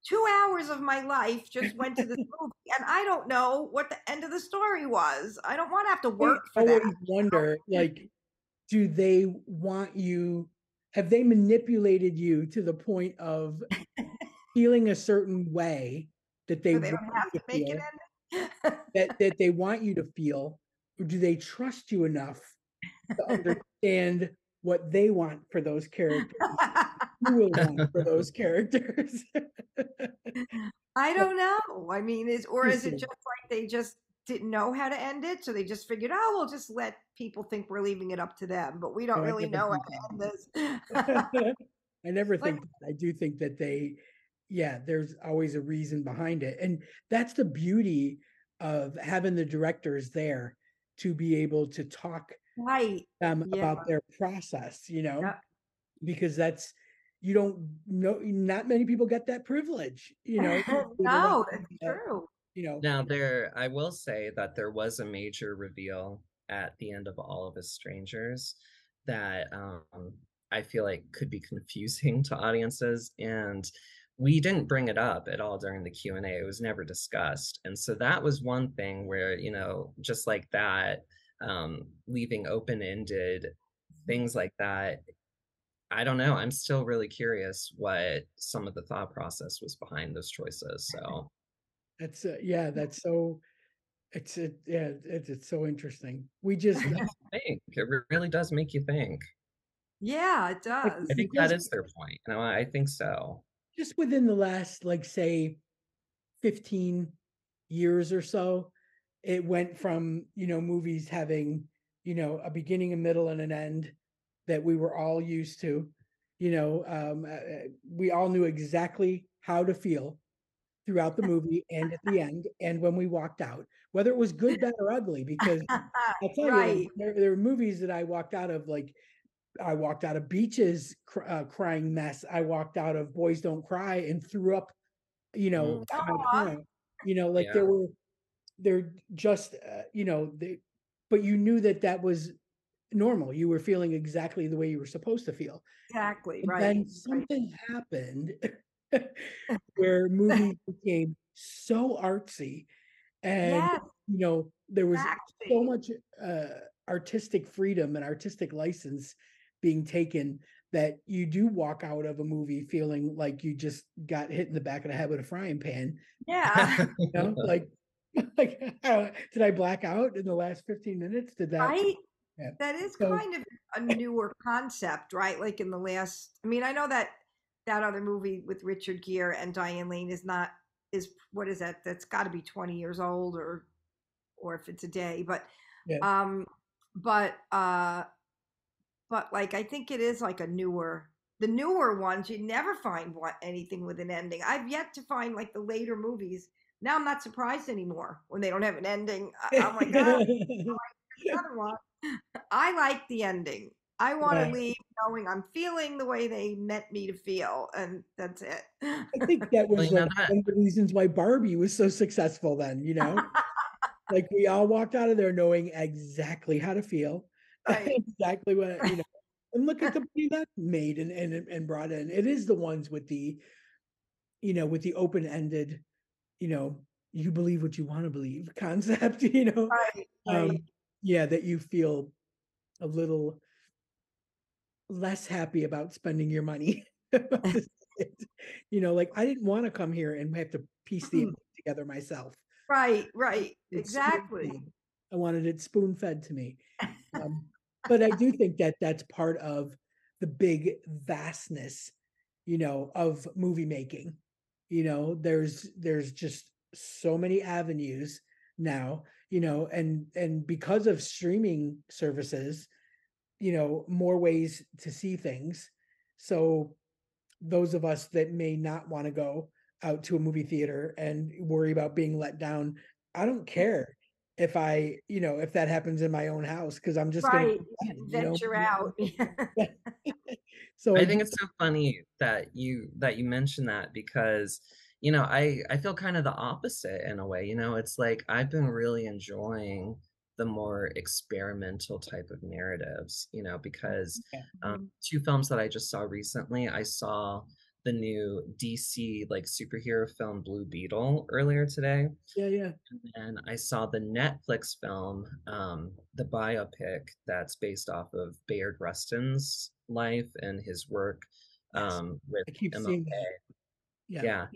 two hours of my life just went to this movie and I don't know what the end of the story was. I don't want to have to I work for always that. wonder, like, do they want you? Have they manipulated you to the point of feeling a certain way that they, So they want don't have you to make feel, that that they want you to feel, or do they trust you enough to [LAUGHS] understand what they want for those characters? [LAUGHS] you will want for those characters. [LAUGHS] I don't know. I mean, is or is it just like they just didn't know how to end it, so they just figured, oh, we'll just let people think we're leaving it up to them, but we don't oh, No, really know how to end this. [LAUGHS] I never Like- think that. I do think that they, yeah, there's always a reason behind it. And that's the beauty of having the directors there to be able to talk right. them Yeah. about their process, you know, Yeah. because that's, you don't know, not many people get that privilege, you [LAUGHS] know. to be able to no, have that's true. You know, now there i will say that there was a major reveal at the end of all of us strangers that um i feel like could be confusing [LAUGHS] to audiences and we didn't bring it up at all during the q&a it was never discussed and so that was one thing where you know just like that um leaving open-ended things like that i don't know i'm still really curious what some of the thought process was behind those choices [LAUGHS] so That's uh, yeah, that's so. It's it yeah, it's it's so interesting. We just [LAUGHS] It think. It really does make you think. Yeah, it does. I think Because- that is their point. You know, I think so. just within the last like say 15 years or so it went from you know movies having you know a beginning a middle and an end that we were all used to you know um uh, uh, we all knew exactly how to feel throughout the movie and at the end and when we walked out whether it was good bad or ugly because I'll [LAUGHS] tell right. you, there, there are movies that I walked out of, like I walked out of Beaches cr- uh, crying mess. I walked out of Boys Don't Cry and threw up, you know, Mm. kind of Aw. crying. you know, like Yeah. there were, they're just, uh, you know, they, but you knew that that was normal. You were feeling exactly the way you were supposed to feel. Exactly. And Right. then right. something happened [LAUGHS] [LAUGHS] where movies became so artsy and Yes, you know there was so much uh, artistic freedom and artistic license being taken that you do walk out of a movie feeling like you just got hit in the back of the head with a frying pan. Yeah. [LAUGHS] You know, like, [LAUGHS] like uh, did I black out in the last 15 minutes? Did that? Yeah. That is So- kind of a newer concept, right? Like in the last, I mean, I know that that other movie with Richard Gere and Diane Lane is not is what is that? That's got to be 20 years old or or if it's a day, but Yeah. um but uh but like I think it is like a newer the newer ones you never find what anything with an ending. I've yet to find like the later movies. Now I'm not surprised anymore when they don't have an ending. I- oh [LAUGHS] I'm like, oh, another one. I like the ending. I want to leave knowing I'm feeling the way they meant me to feel, and that's it. I think that [LAUGHS] was you like that- one of the reasons why Barbie was so successful then, you know? like we all walked out of there knowing exactly how to feel, [LAUGHS] Right. exactly what you know. And look at [LAUGHS] the movie that made and, and and brought in. It is the ones with the, you know, with the open-ended, you know, you believe what you want to believe [LAUGHS] concept, you know. right, Um, yeah, that you feel a little less happy about spending your money. [LAUGHS] you know, like I didn't want to come here and have to piece the together myself. right, right, It's exactly. spoon-fed. I wanted it spoon fed to me. Um, but I do think that that's part of the big vastness, you know, of movie making. You know, there's there's just so many avenues now, you know, and and because of streaming services, you know, more ways to see things. So those of us that may not want to go out to a movie theater and worry about being let down, I don't mm. care if I, you know, if that happens in my own house because I'm just Right, gonna you know, venture out. [LAUGHS] [LAUGHS] So I I think it's so funny that you that you mention that because you know I I feel kind of the opposite in a way. You know, it's like I've been really enjoying the more experimental type of narratives. You know, because Yeah. um, two films that I just saw recently, I saw the new DC like superhero film Blue Beetle earlier today. yeah, yeah. And I saw the Netflix film, um, the biopic that's based off of Bayard Rustin's life and his work um, with I keep MLK. seeing that. Yeah. Yeah.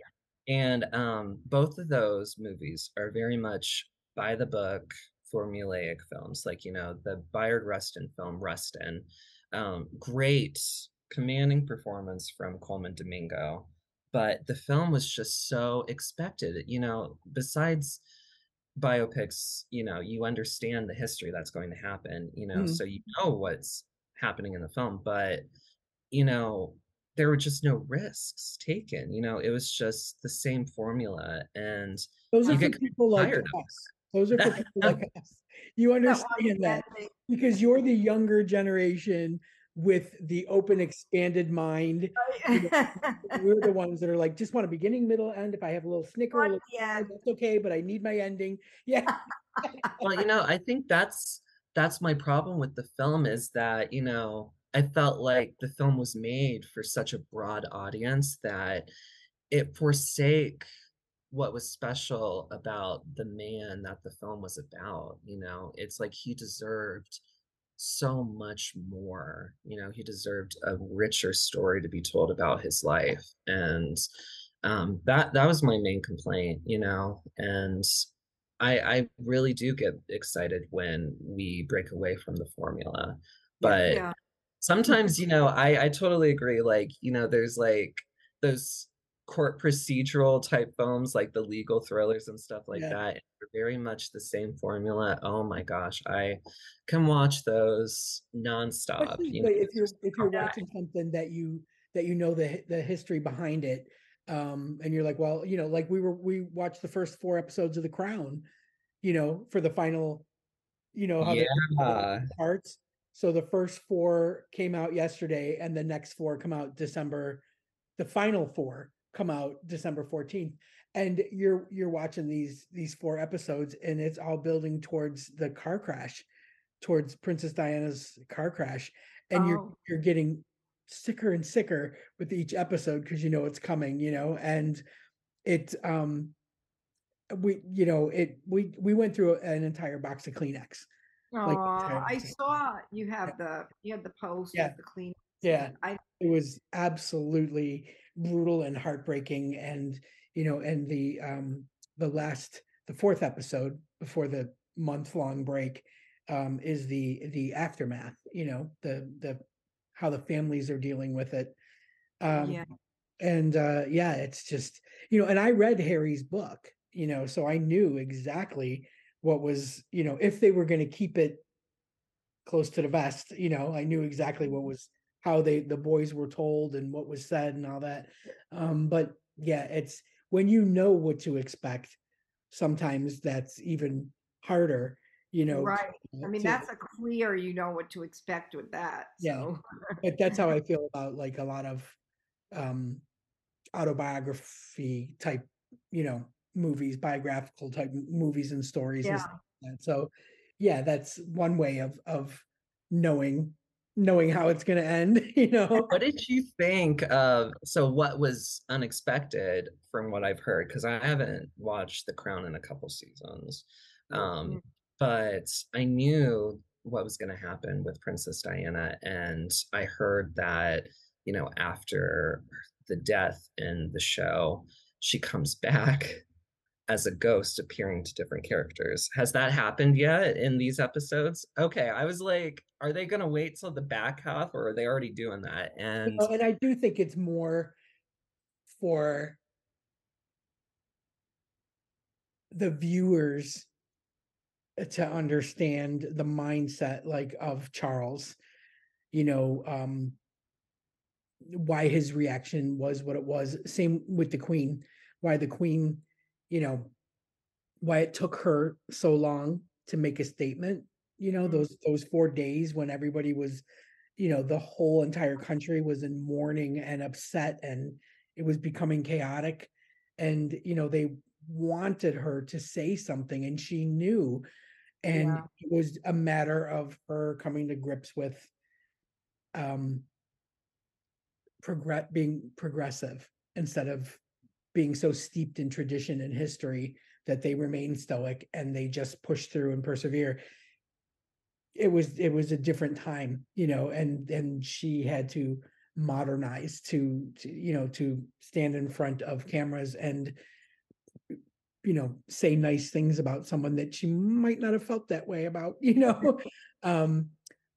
And um, both of those movies are very much by the book, formulaic films. Like, you know, the Bayard Rustin film, Rustin, um, great, commanding performance from Colman Domingo. But the film was just so expected. You know, besides biopics, you know, you understand the history that's going to happen, you know, Mhm. so you know what's happening in the film. But, you know, there were just no risks taken. You know, it was just the same formula. And Those are You for people like us. Those are for [LAUGHS] people like us. You understand that because you're the younger generation with the open, expanded mind. [LAUGHS] We're the ones that are like, just want a beginning, middle, end. If I have a little snicker, a One little, at that's okay, but I need my ending. [LAUGHS] Yeah. well, you know, I think that's that's my problem with the film is that, you know, I felt like the film was made for such a broad audience that it forsake what was special about the man that the film was about. You know, it's like he deserved so much more. You know, he deserved a richer story to be told about his life. And um, that that was my main complaint, you know, and I I really do get excited when we break away from the formula, but Yeah. sometimes, you know, I I totally agree. Like, you know, there's like those court procedural type films, like the legal thrillers and stuff like Yeah. that. they're very much the same formula. Oh my gosh, I can watch those nonstop. Especially, You know, if you're if you're watching something that you that you know the the history behind it, um, and you're like, well, you know, like we were we watched the first four episodes of The Crown, you know, for the final, you know, how Yeah. parts. So the first four came out yesterday, and the next four come out December. The final four come out December 14th. And you're you're watching these these four episodes, and it's all building towards the car crash, towards Princess Diana's car crash. And you're Oh. you're getting sicker and sicker with each episode because you know it's coming, you know, and it um we you know it we we went through an entire box of Kleenex. Like, I saw you have the, you had the post Yeah. the clean. Yeah. I, it was absolutely brutal and heartbreaking and you know and the um the last the fourth episode before the month long break um is the the aftermath you know the the how the families are dealing with it. Um yeah, and uh yeah it's just you know and i read harry's book you know so i knew exactly what was you know if they were going to keep it close to the vest you know i knew exactly what was how they the boys were told and what was said and all that um but yeah it's when you know what to expect sometimes that's even harder you know right. I mean, to- that's a clear, you know what to expect with that. Yeah. But that's how I [LAUGHS] feel about like a lot of um autobiography type, you know, movies, biographical type movies and stories and Yeah. stuff like that. So yeah, that's one way of of knowing knowing how it's gonna end, [LAUGHS] you know. What did you think of so what was unexpected from what I've heard? Because I haven't watched The Crown in a couple seasons. Um, but I knew what was going to happen with Princess Diana, and I heard that, you know, after the death in the show, she comes [LAUGHS] back as a ghost appearing to different characters. Has that happened yet in these episodes? Okay, I was like, are they going to wait till the back half or are they already doing that? And and I do think it's more for the viewers to understand the mindset like of Charles, you know, um why his reaction was what it was. Same with the Queen, why the Queen, you know, why it took her so long to make a statement, you know, Mhm. those those four days when everybody was you know the whole entire country was in mourning and upset and it was becoming chaotic and you know they wanted her to say something and she knew and it was a matter of her coming to grips with um progress being progressive instead of being so steeped in tradition and history that they remain stoic and they just push through and persevere. It was it was a different time you know and and she had to modernize to, to you know to stand in front of cameras and you know say nice things about someone that she might not have felt that way about [LAUGHS] you know? [LAUGHS] Um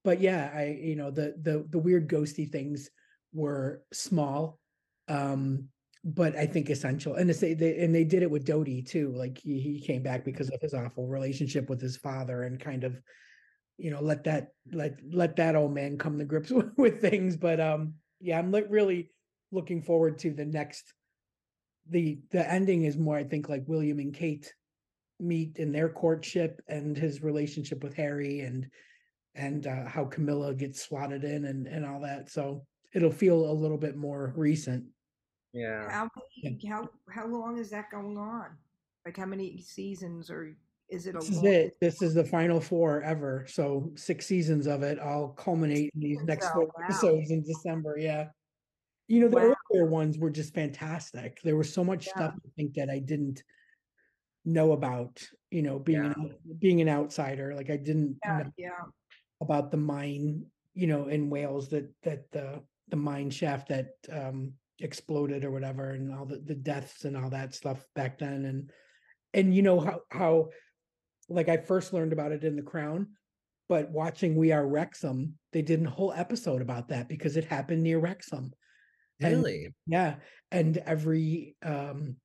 but yeah i you know the the the weird ghosty things were small um but i think essential and they, they and they did it with Dodi too like he, he came back because of his awful relationship with his father and kind of you know let that let let that old man come to grips [LAUGHS] with, with things but um yeah i'm like really looking forward to the next the the ending is more i think like william and kate meet in their courtship and his relationship with harry and and uh, how camilla gets slotted in and and all that so it'll feel a little bit more recent yeah. how, how, how long is that going on? Like how many seasons or is it a this is it this is the final four ever so six seasons of it all culminate in these next oh, four wow. episodes in december yeah you know the Wow. earlier ones were just fantastic there was so much Yeah. stuff i think that i didn't know about you know being an, being an outsider like i didn't Yeah, know yeah. about the mine you know in wales that that the the mine shaft that um exploded or whatever and all the, the deaths and all that stuff back then and and you know how how like I first learned about it in the crown, but watching We Are Wrexham, they did a whole episode about that because it happened near Wrexham. And Really? yeah, and every um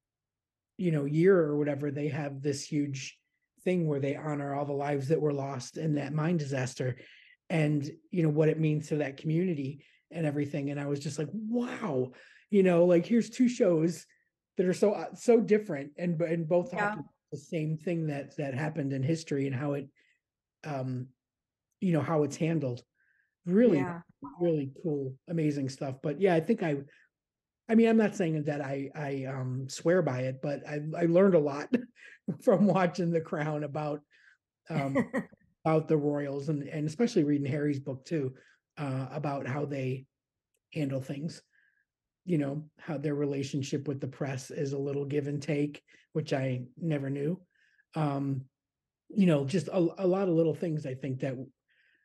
you know year or whatever they have this huge thing where they honor all the lives that were lost in that mine disaster and you know what it means to that community and everything and I was just like wow you know like here's two shows that are so uh, so different and and both Yeah. the same thing that that happened in history and how it um you know how it's handled really Yeah. really cool amazing stuff but yeah i think i i mean i'm not saying that i i um swear by it but i i learned a lot [LAUGHS] from watching the crown about um [LAUGHS] about the royals and and especially reading harry's book too uh about how they handle things you know how their relationship with the press is a little give and take which i never knew. Um you know just a, a lot of little things i think that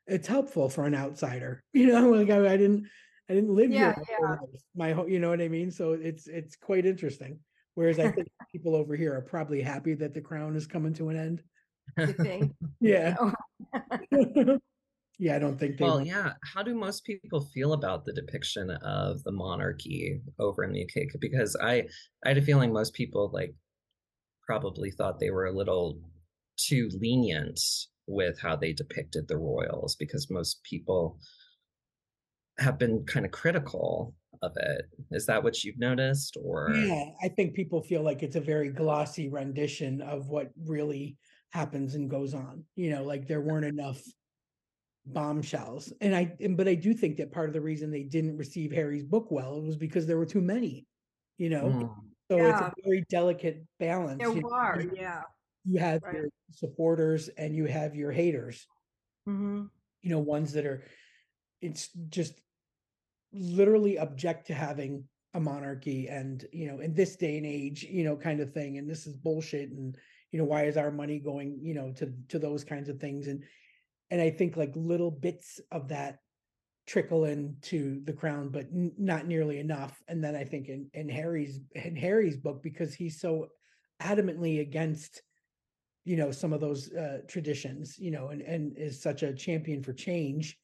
it's helpful for an outsider [LAUGHS] you know like i, I didn't i didn't live Yeah, here my whole life, my whole you know what i mean? So it's it's quite interesting whereas i think [LAUGHS] people over here are probably happy that the crown is coming to an end. You think? [LAUGHS] yeah yeah i don't think they Well, want- yeah. How do most people feel about the depiction of the monarchy over in the UK? Because I, I had a feeling most people like probably thought they were a little too lenient with how they depicted the royals because most people have been kind of critical of it. Is that what you've noticed or Yeah, I think people feel like it's a very glossy rendition of what really happens and goes on. You know, like there weren't enough bombshells. And I and but I do think that part of the reason they didn't receive Harry's book well was because there were too many, you know. Mm, So it's a very delicate balance. There you know, are, you- yeah. You have right. your supporters and you have your haters. hmm you know, ones that are it's just literally object to having a monarchy and you know in this day and age you know kind of thing and this is bullshit and you know why is our money going you know to to those kinds of things and and i think like little bits of that trickle into the crown but n- not nearly enough and then i think in in harry's in harry's book because he's so adamantly against you know some of those uh traditions you know and and is such a champion for change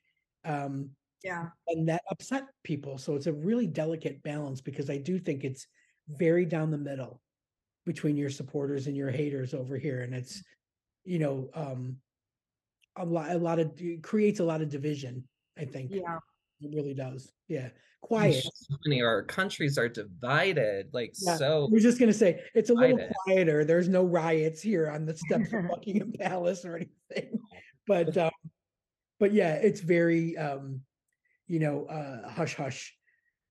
um Yeah. and that upset people so it's a really delicate balance because i do think it's very down the middle between your supporters and your haters over here and it's you know um a lot a lot of it creates a lot of division i think Yeah. it really does yeah quiet so many our countries are divided like Yeah. so I was just gonna say it's a little quieter. There's no riots here on the steps of [LAUGHS] Buckingham Palace or anything. But [LAUGHS] um, but yeah, it's very um, you know, uh hush hush.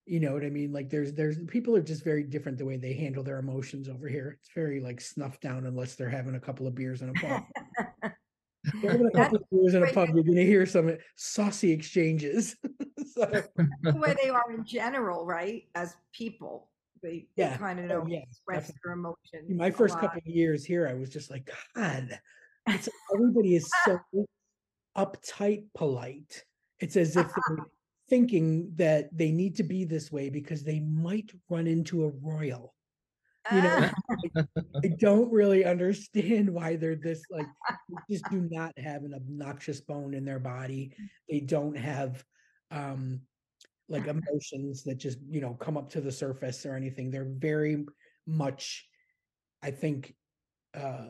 You know what I mean? Like there's there's people are just very different the way they handle their emotions over here. It's very like snuffed down unless they're having a couple of beers in a pub. [LAUGHS] Having a couple of beers in a pub, you're gonna hear some saucy exchanges. [LAUGHS] so, the way they are in general, right? As people, they, Yeah. they kind of Oh, yeah, express their emotions. my first couple of years here, I was just like, God, it's [LAUGHS] everybody is so ah. uptight, polite. It's as if they're [LAUGHS] thinking that they need to be this way because they might run into a royal. You know, [LAUGHS] I don't really understand why they're this like they [LAUGHS] just do not have an obnoxious bone in their body. They don't have um like emotions that just, you know, come up to the surface or anything. They're very much I think uh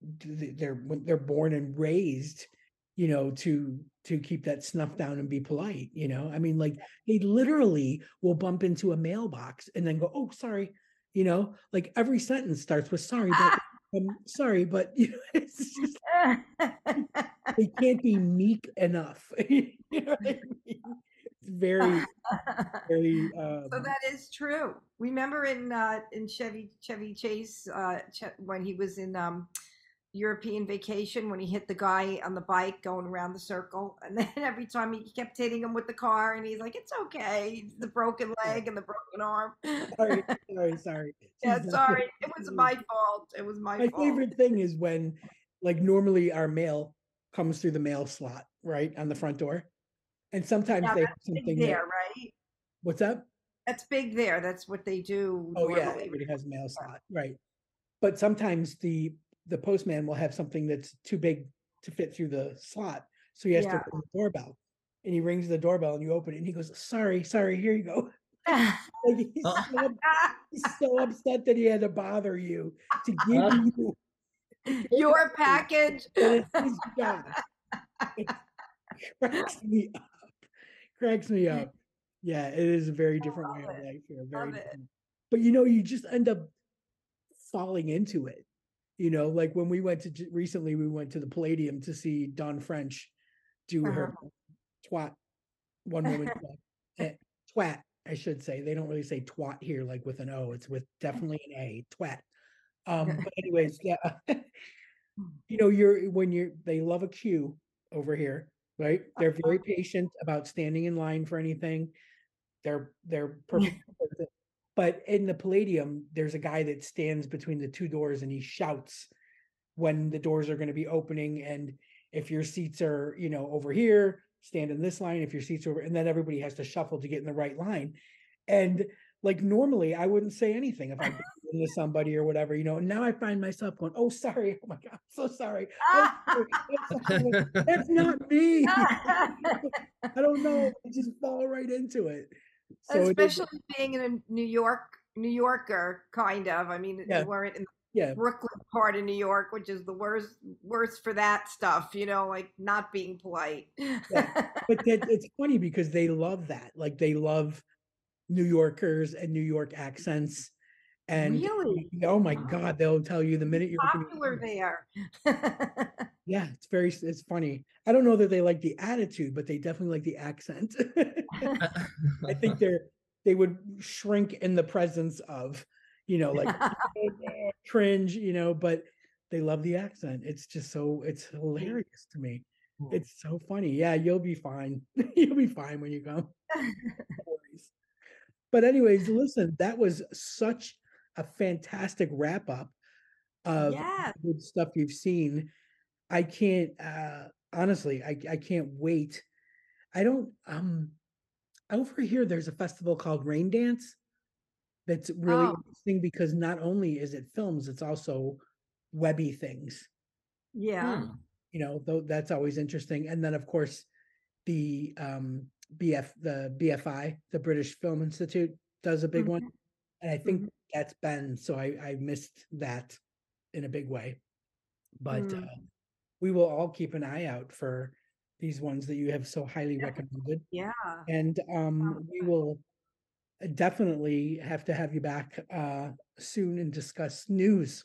they're when they're born and raised you know to to keep that snuff down and be polite you know i mean like they literally will bump into a mailbox and then go oh sorry you know like every sentence starts with sorry but [LAUGHS] um, sorry but you know [LAUGHS] it's just [LAUGHS] they can't be meek enough you know I mean? it's very very um so that is true. Remember in uh, in Chevy Chevy Chase uh, Che- when he was in um, European vacation when he hit the guy on the bike going around the circle, [LAUGHS] and then every time he kept hitting him with the car, and he's like, "It's okay, the broken leg and the broken arm." sorry [LAUGHS] sorry sorry yeah, sorry, it was my [LAUGHS] fault. It was my, my fault. favorite thing is when like normally our mail comes through the mail slot right on the front door and sometimes Yeah, they have something that- there, right? what's up That's big there. That's what they do. Oh yeah, normally. everybody has a mail slot, right? But sometimes the the postman will have something that's too big to fit through the slot, so he has Yeah. to ring the doorbell. And he rings the doorbell, and you open it, and he goes, "Sorry, sorry, here you go." [LAUGHS] Like, he's, so, [LAUGHS] he's so upset that he had to bother you to give you Your [LAUGHS] package. it's his job. It cracks me up. Cracks me up. Yeah, it is a very different way of life here. Very. But you know, you just end up falling into it. You know, like when we went to recently, we went to the Palladium to see Dawn French do her twat, one [LAUGHS] woman twat, eh, twat, I should say. They don't really say twat here, like with an O. It's with definitely an A, twat. Um, [LAUGHS] but anyways, yeah. [LAUGHS] you know, you're when you're they love a queue over here, right? They're very patient about standing in line for anything. They're they're perfect. But in the Palladium, there's a guy that stands between the two doors and he shouts when the doors are going to be opening and if your seats are, you know, over here, stand in this line. If your seats are over, and then everybody has to shuffle to get in the right line. And like normally, I wouldn't say anything if I into [LAUGHS] somebody or whatever, you know. Now I find myself going, "Oh, sorry, oh my god, I'm so sorry. Oh. [LAUGHS] Oh, sorry. Oh, that's not me. [LAUGHS] I don't know. I just fall right into it. So Especially being in a New York, New Yorker, kind of. I mean, Yeah. you weren't in the yeah, Brooklyn part of New York, which is the worst, worst for that stuff. You know, like not being polite. but [LAUGHS] that, it's funny because they love that. Like they love New Yorkers and New York accents. And Really? oh my God, they'll tell you the minute you're Popular there. [LAUGHS] Yeah, it's very it's funny. I don't know that they like the attitude, but they definitely like the accent. [LAUGHS] I think [LAUGHS] they're they would shrink in the presence of, you know, like cringe, you know, but they love the accent. It's just so it's hilarious to me. Hmm. It's so funny. Yeah, you'll be fine. you'll be fine when you come. But anyways, listen, that was such a fantastic wrap up of Yeah. good stuff you've seen. I can't uh honestly, I I can't wait. I don't um over here there's a festival called Raindance that's really Oh. interesting because not only is it films, it's also webby things yeah. Hmm. you know though that's always interesting and then of course the um bf the bfi the british film institute does a big one Mhm. And i think Mhm. that's been so i i missed that in a big way but Mm. uh, we will all keep an eye out for these ones that you have so highly Yeah. recommended Yeah. and um we will definitely have to have you back uh soon and discuss news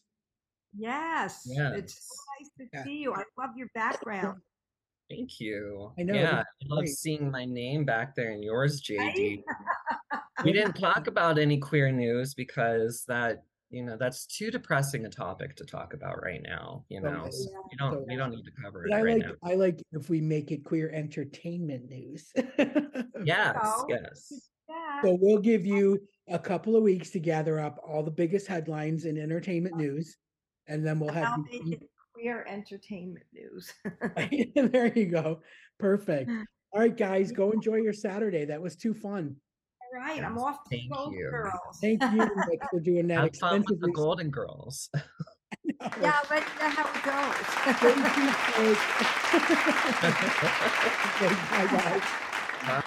Yes. It's so nice to Yeah. see you. I love your background. Thank you. I know, Yeah, I love great. seeing my name back there in yours, Right? JD. We didn't talk about any queer news because that, you know, that's too depressing a topic to talk about right now. You oh, know, is. so we don't So we don't need to cover But it I right like now. I like if we make it queer entertainment news. [LAUGHS] Yes, go. yes. So we'll give you a couple of weeks to gather up all the biggest headlines in entertainment news, and then we'll And have you. queer entertainment news. [LAUGHS] there you go. Perfect. [LAUGHS] All right, guys, go enjoy your Saturday. That was too fun. All right, I'm off to thank Gold you. Girls. Thank you [LAUGHS] Nic, for doing that Have fun with the. Golden Girls. [LAUGHS] Yeah, I'll let you know how it goes. Thank you, Kate. Okay, bye, guys. [LAUGHS]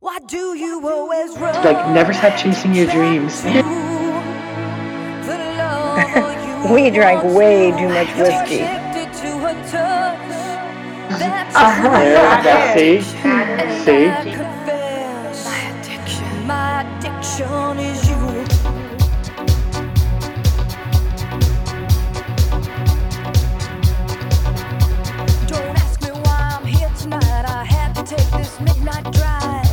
Why do you always run? Like, never stop chasing your dreams. We drank way too much whiskey. Yeah, uh-huh. see? See? Don't ask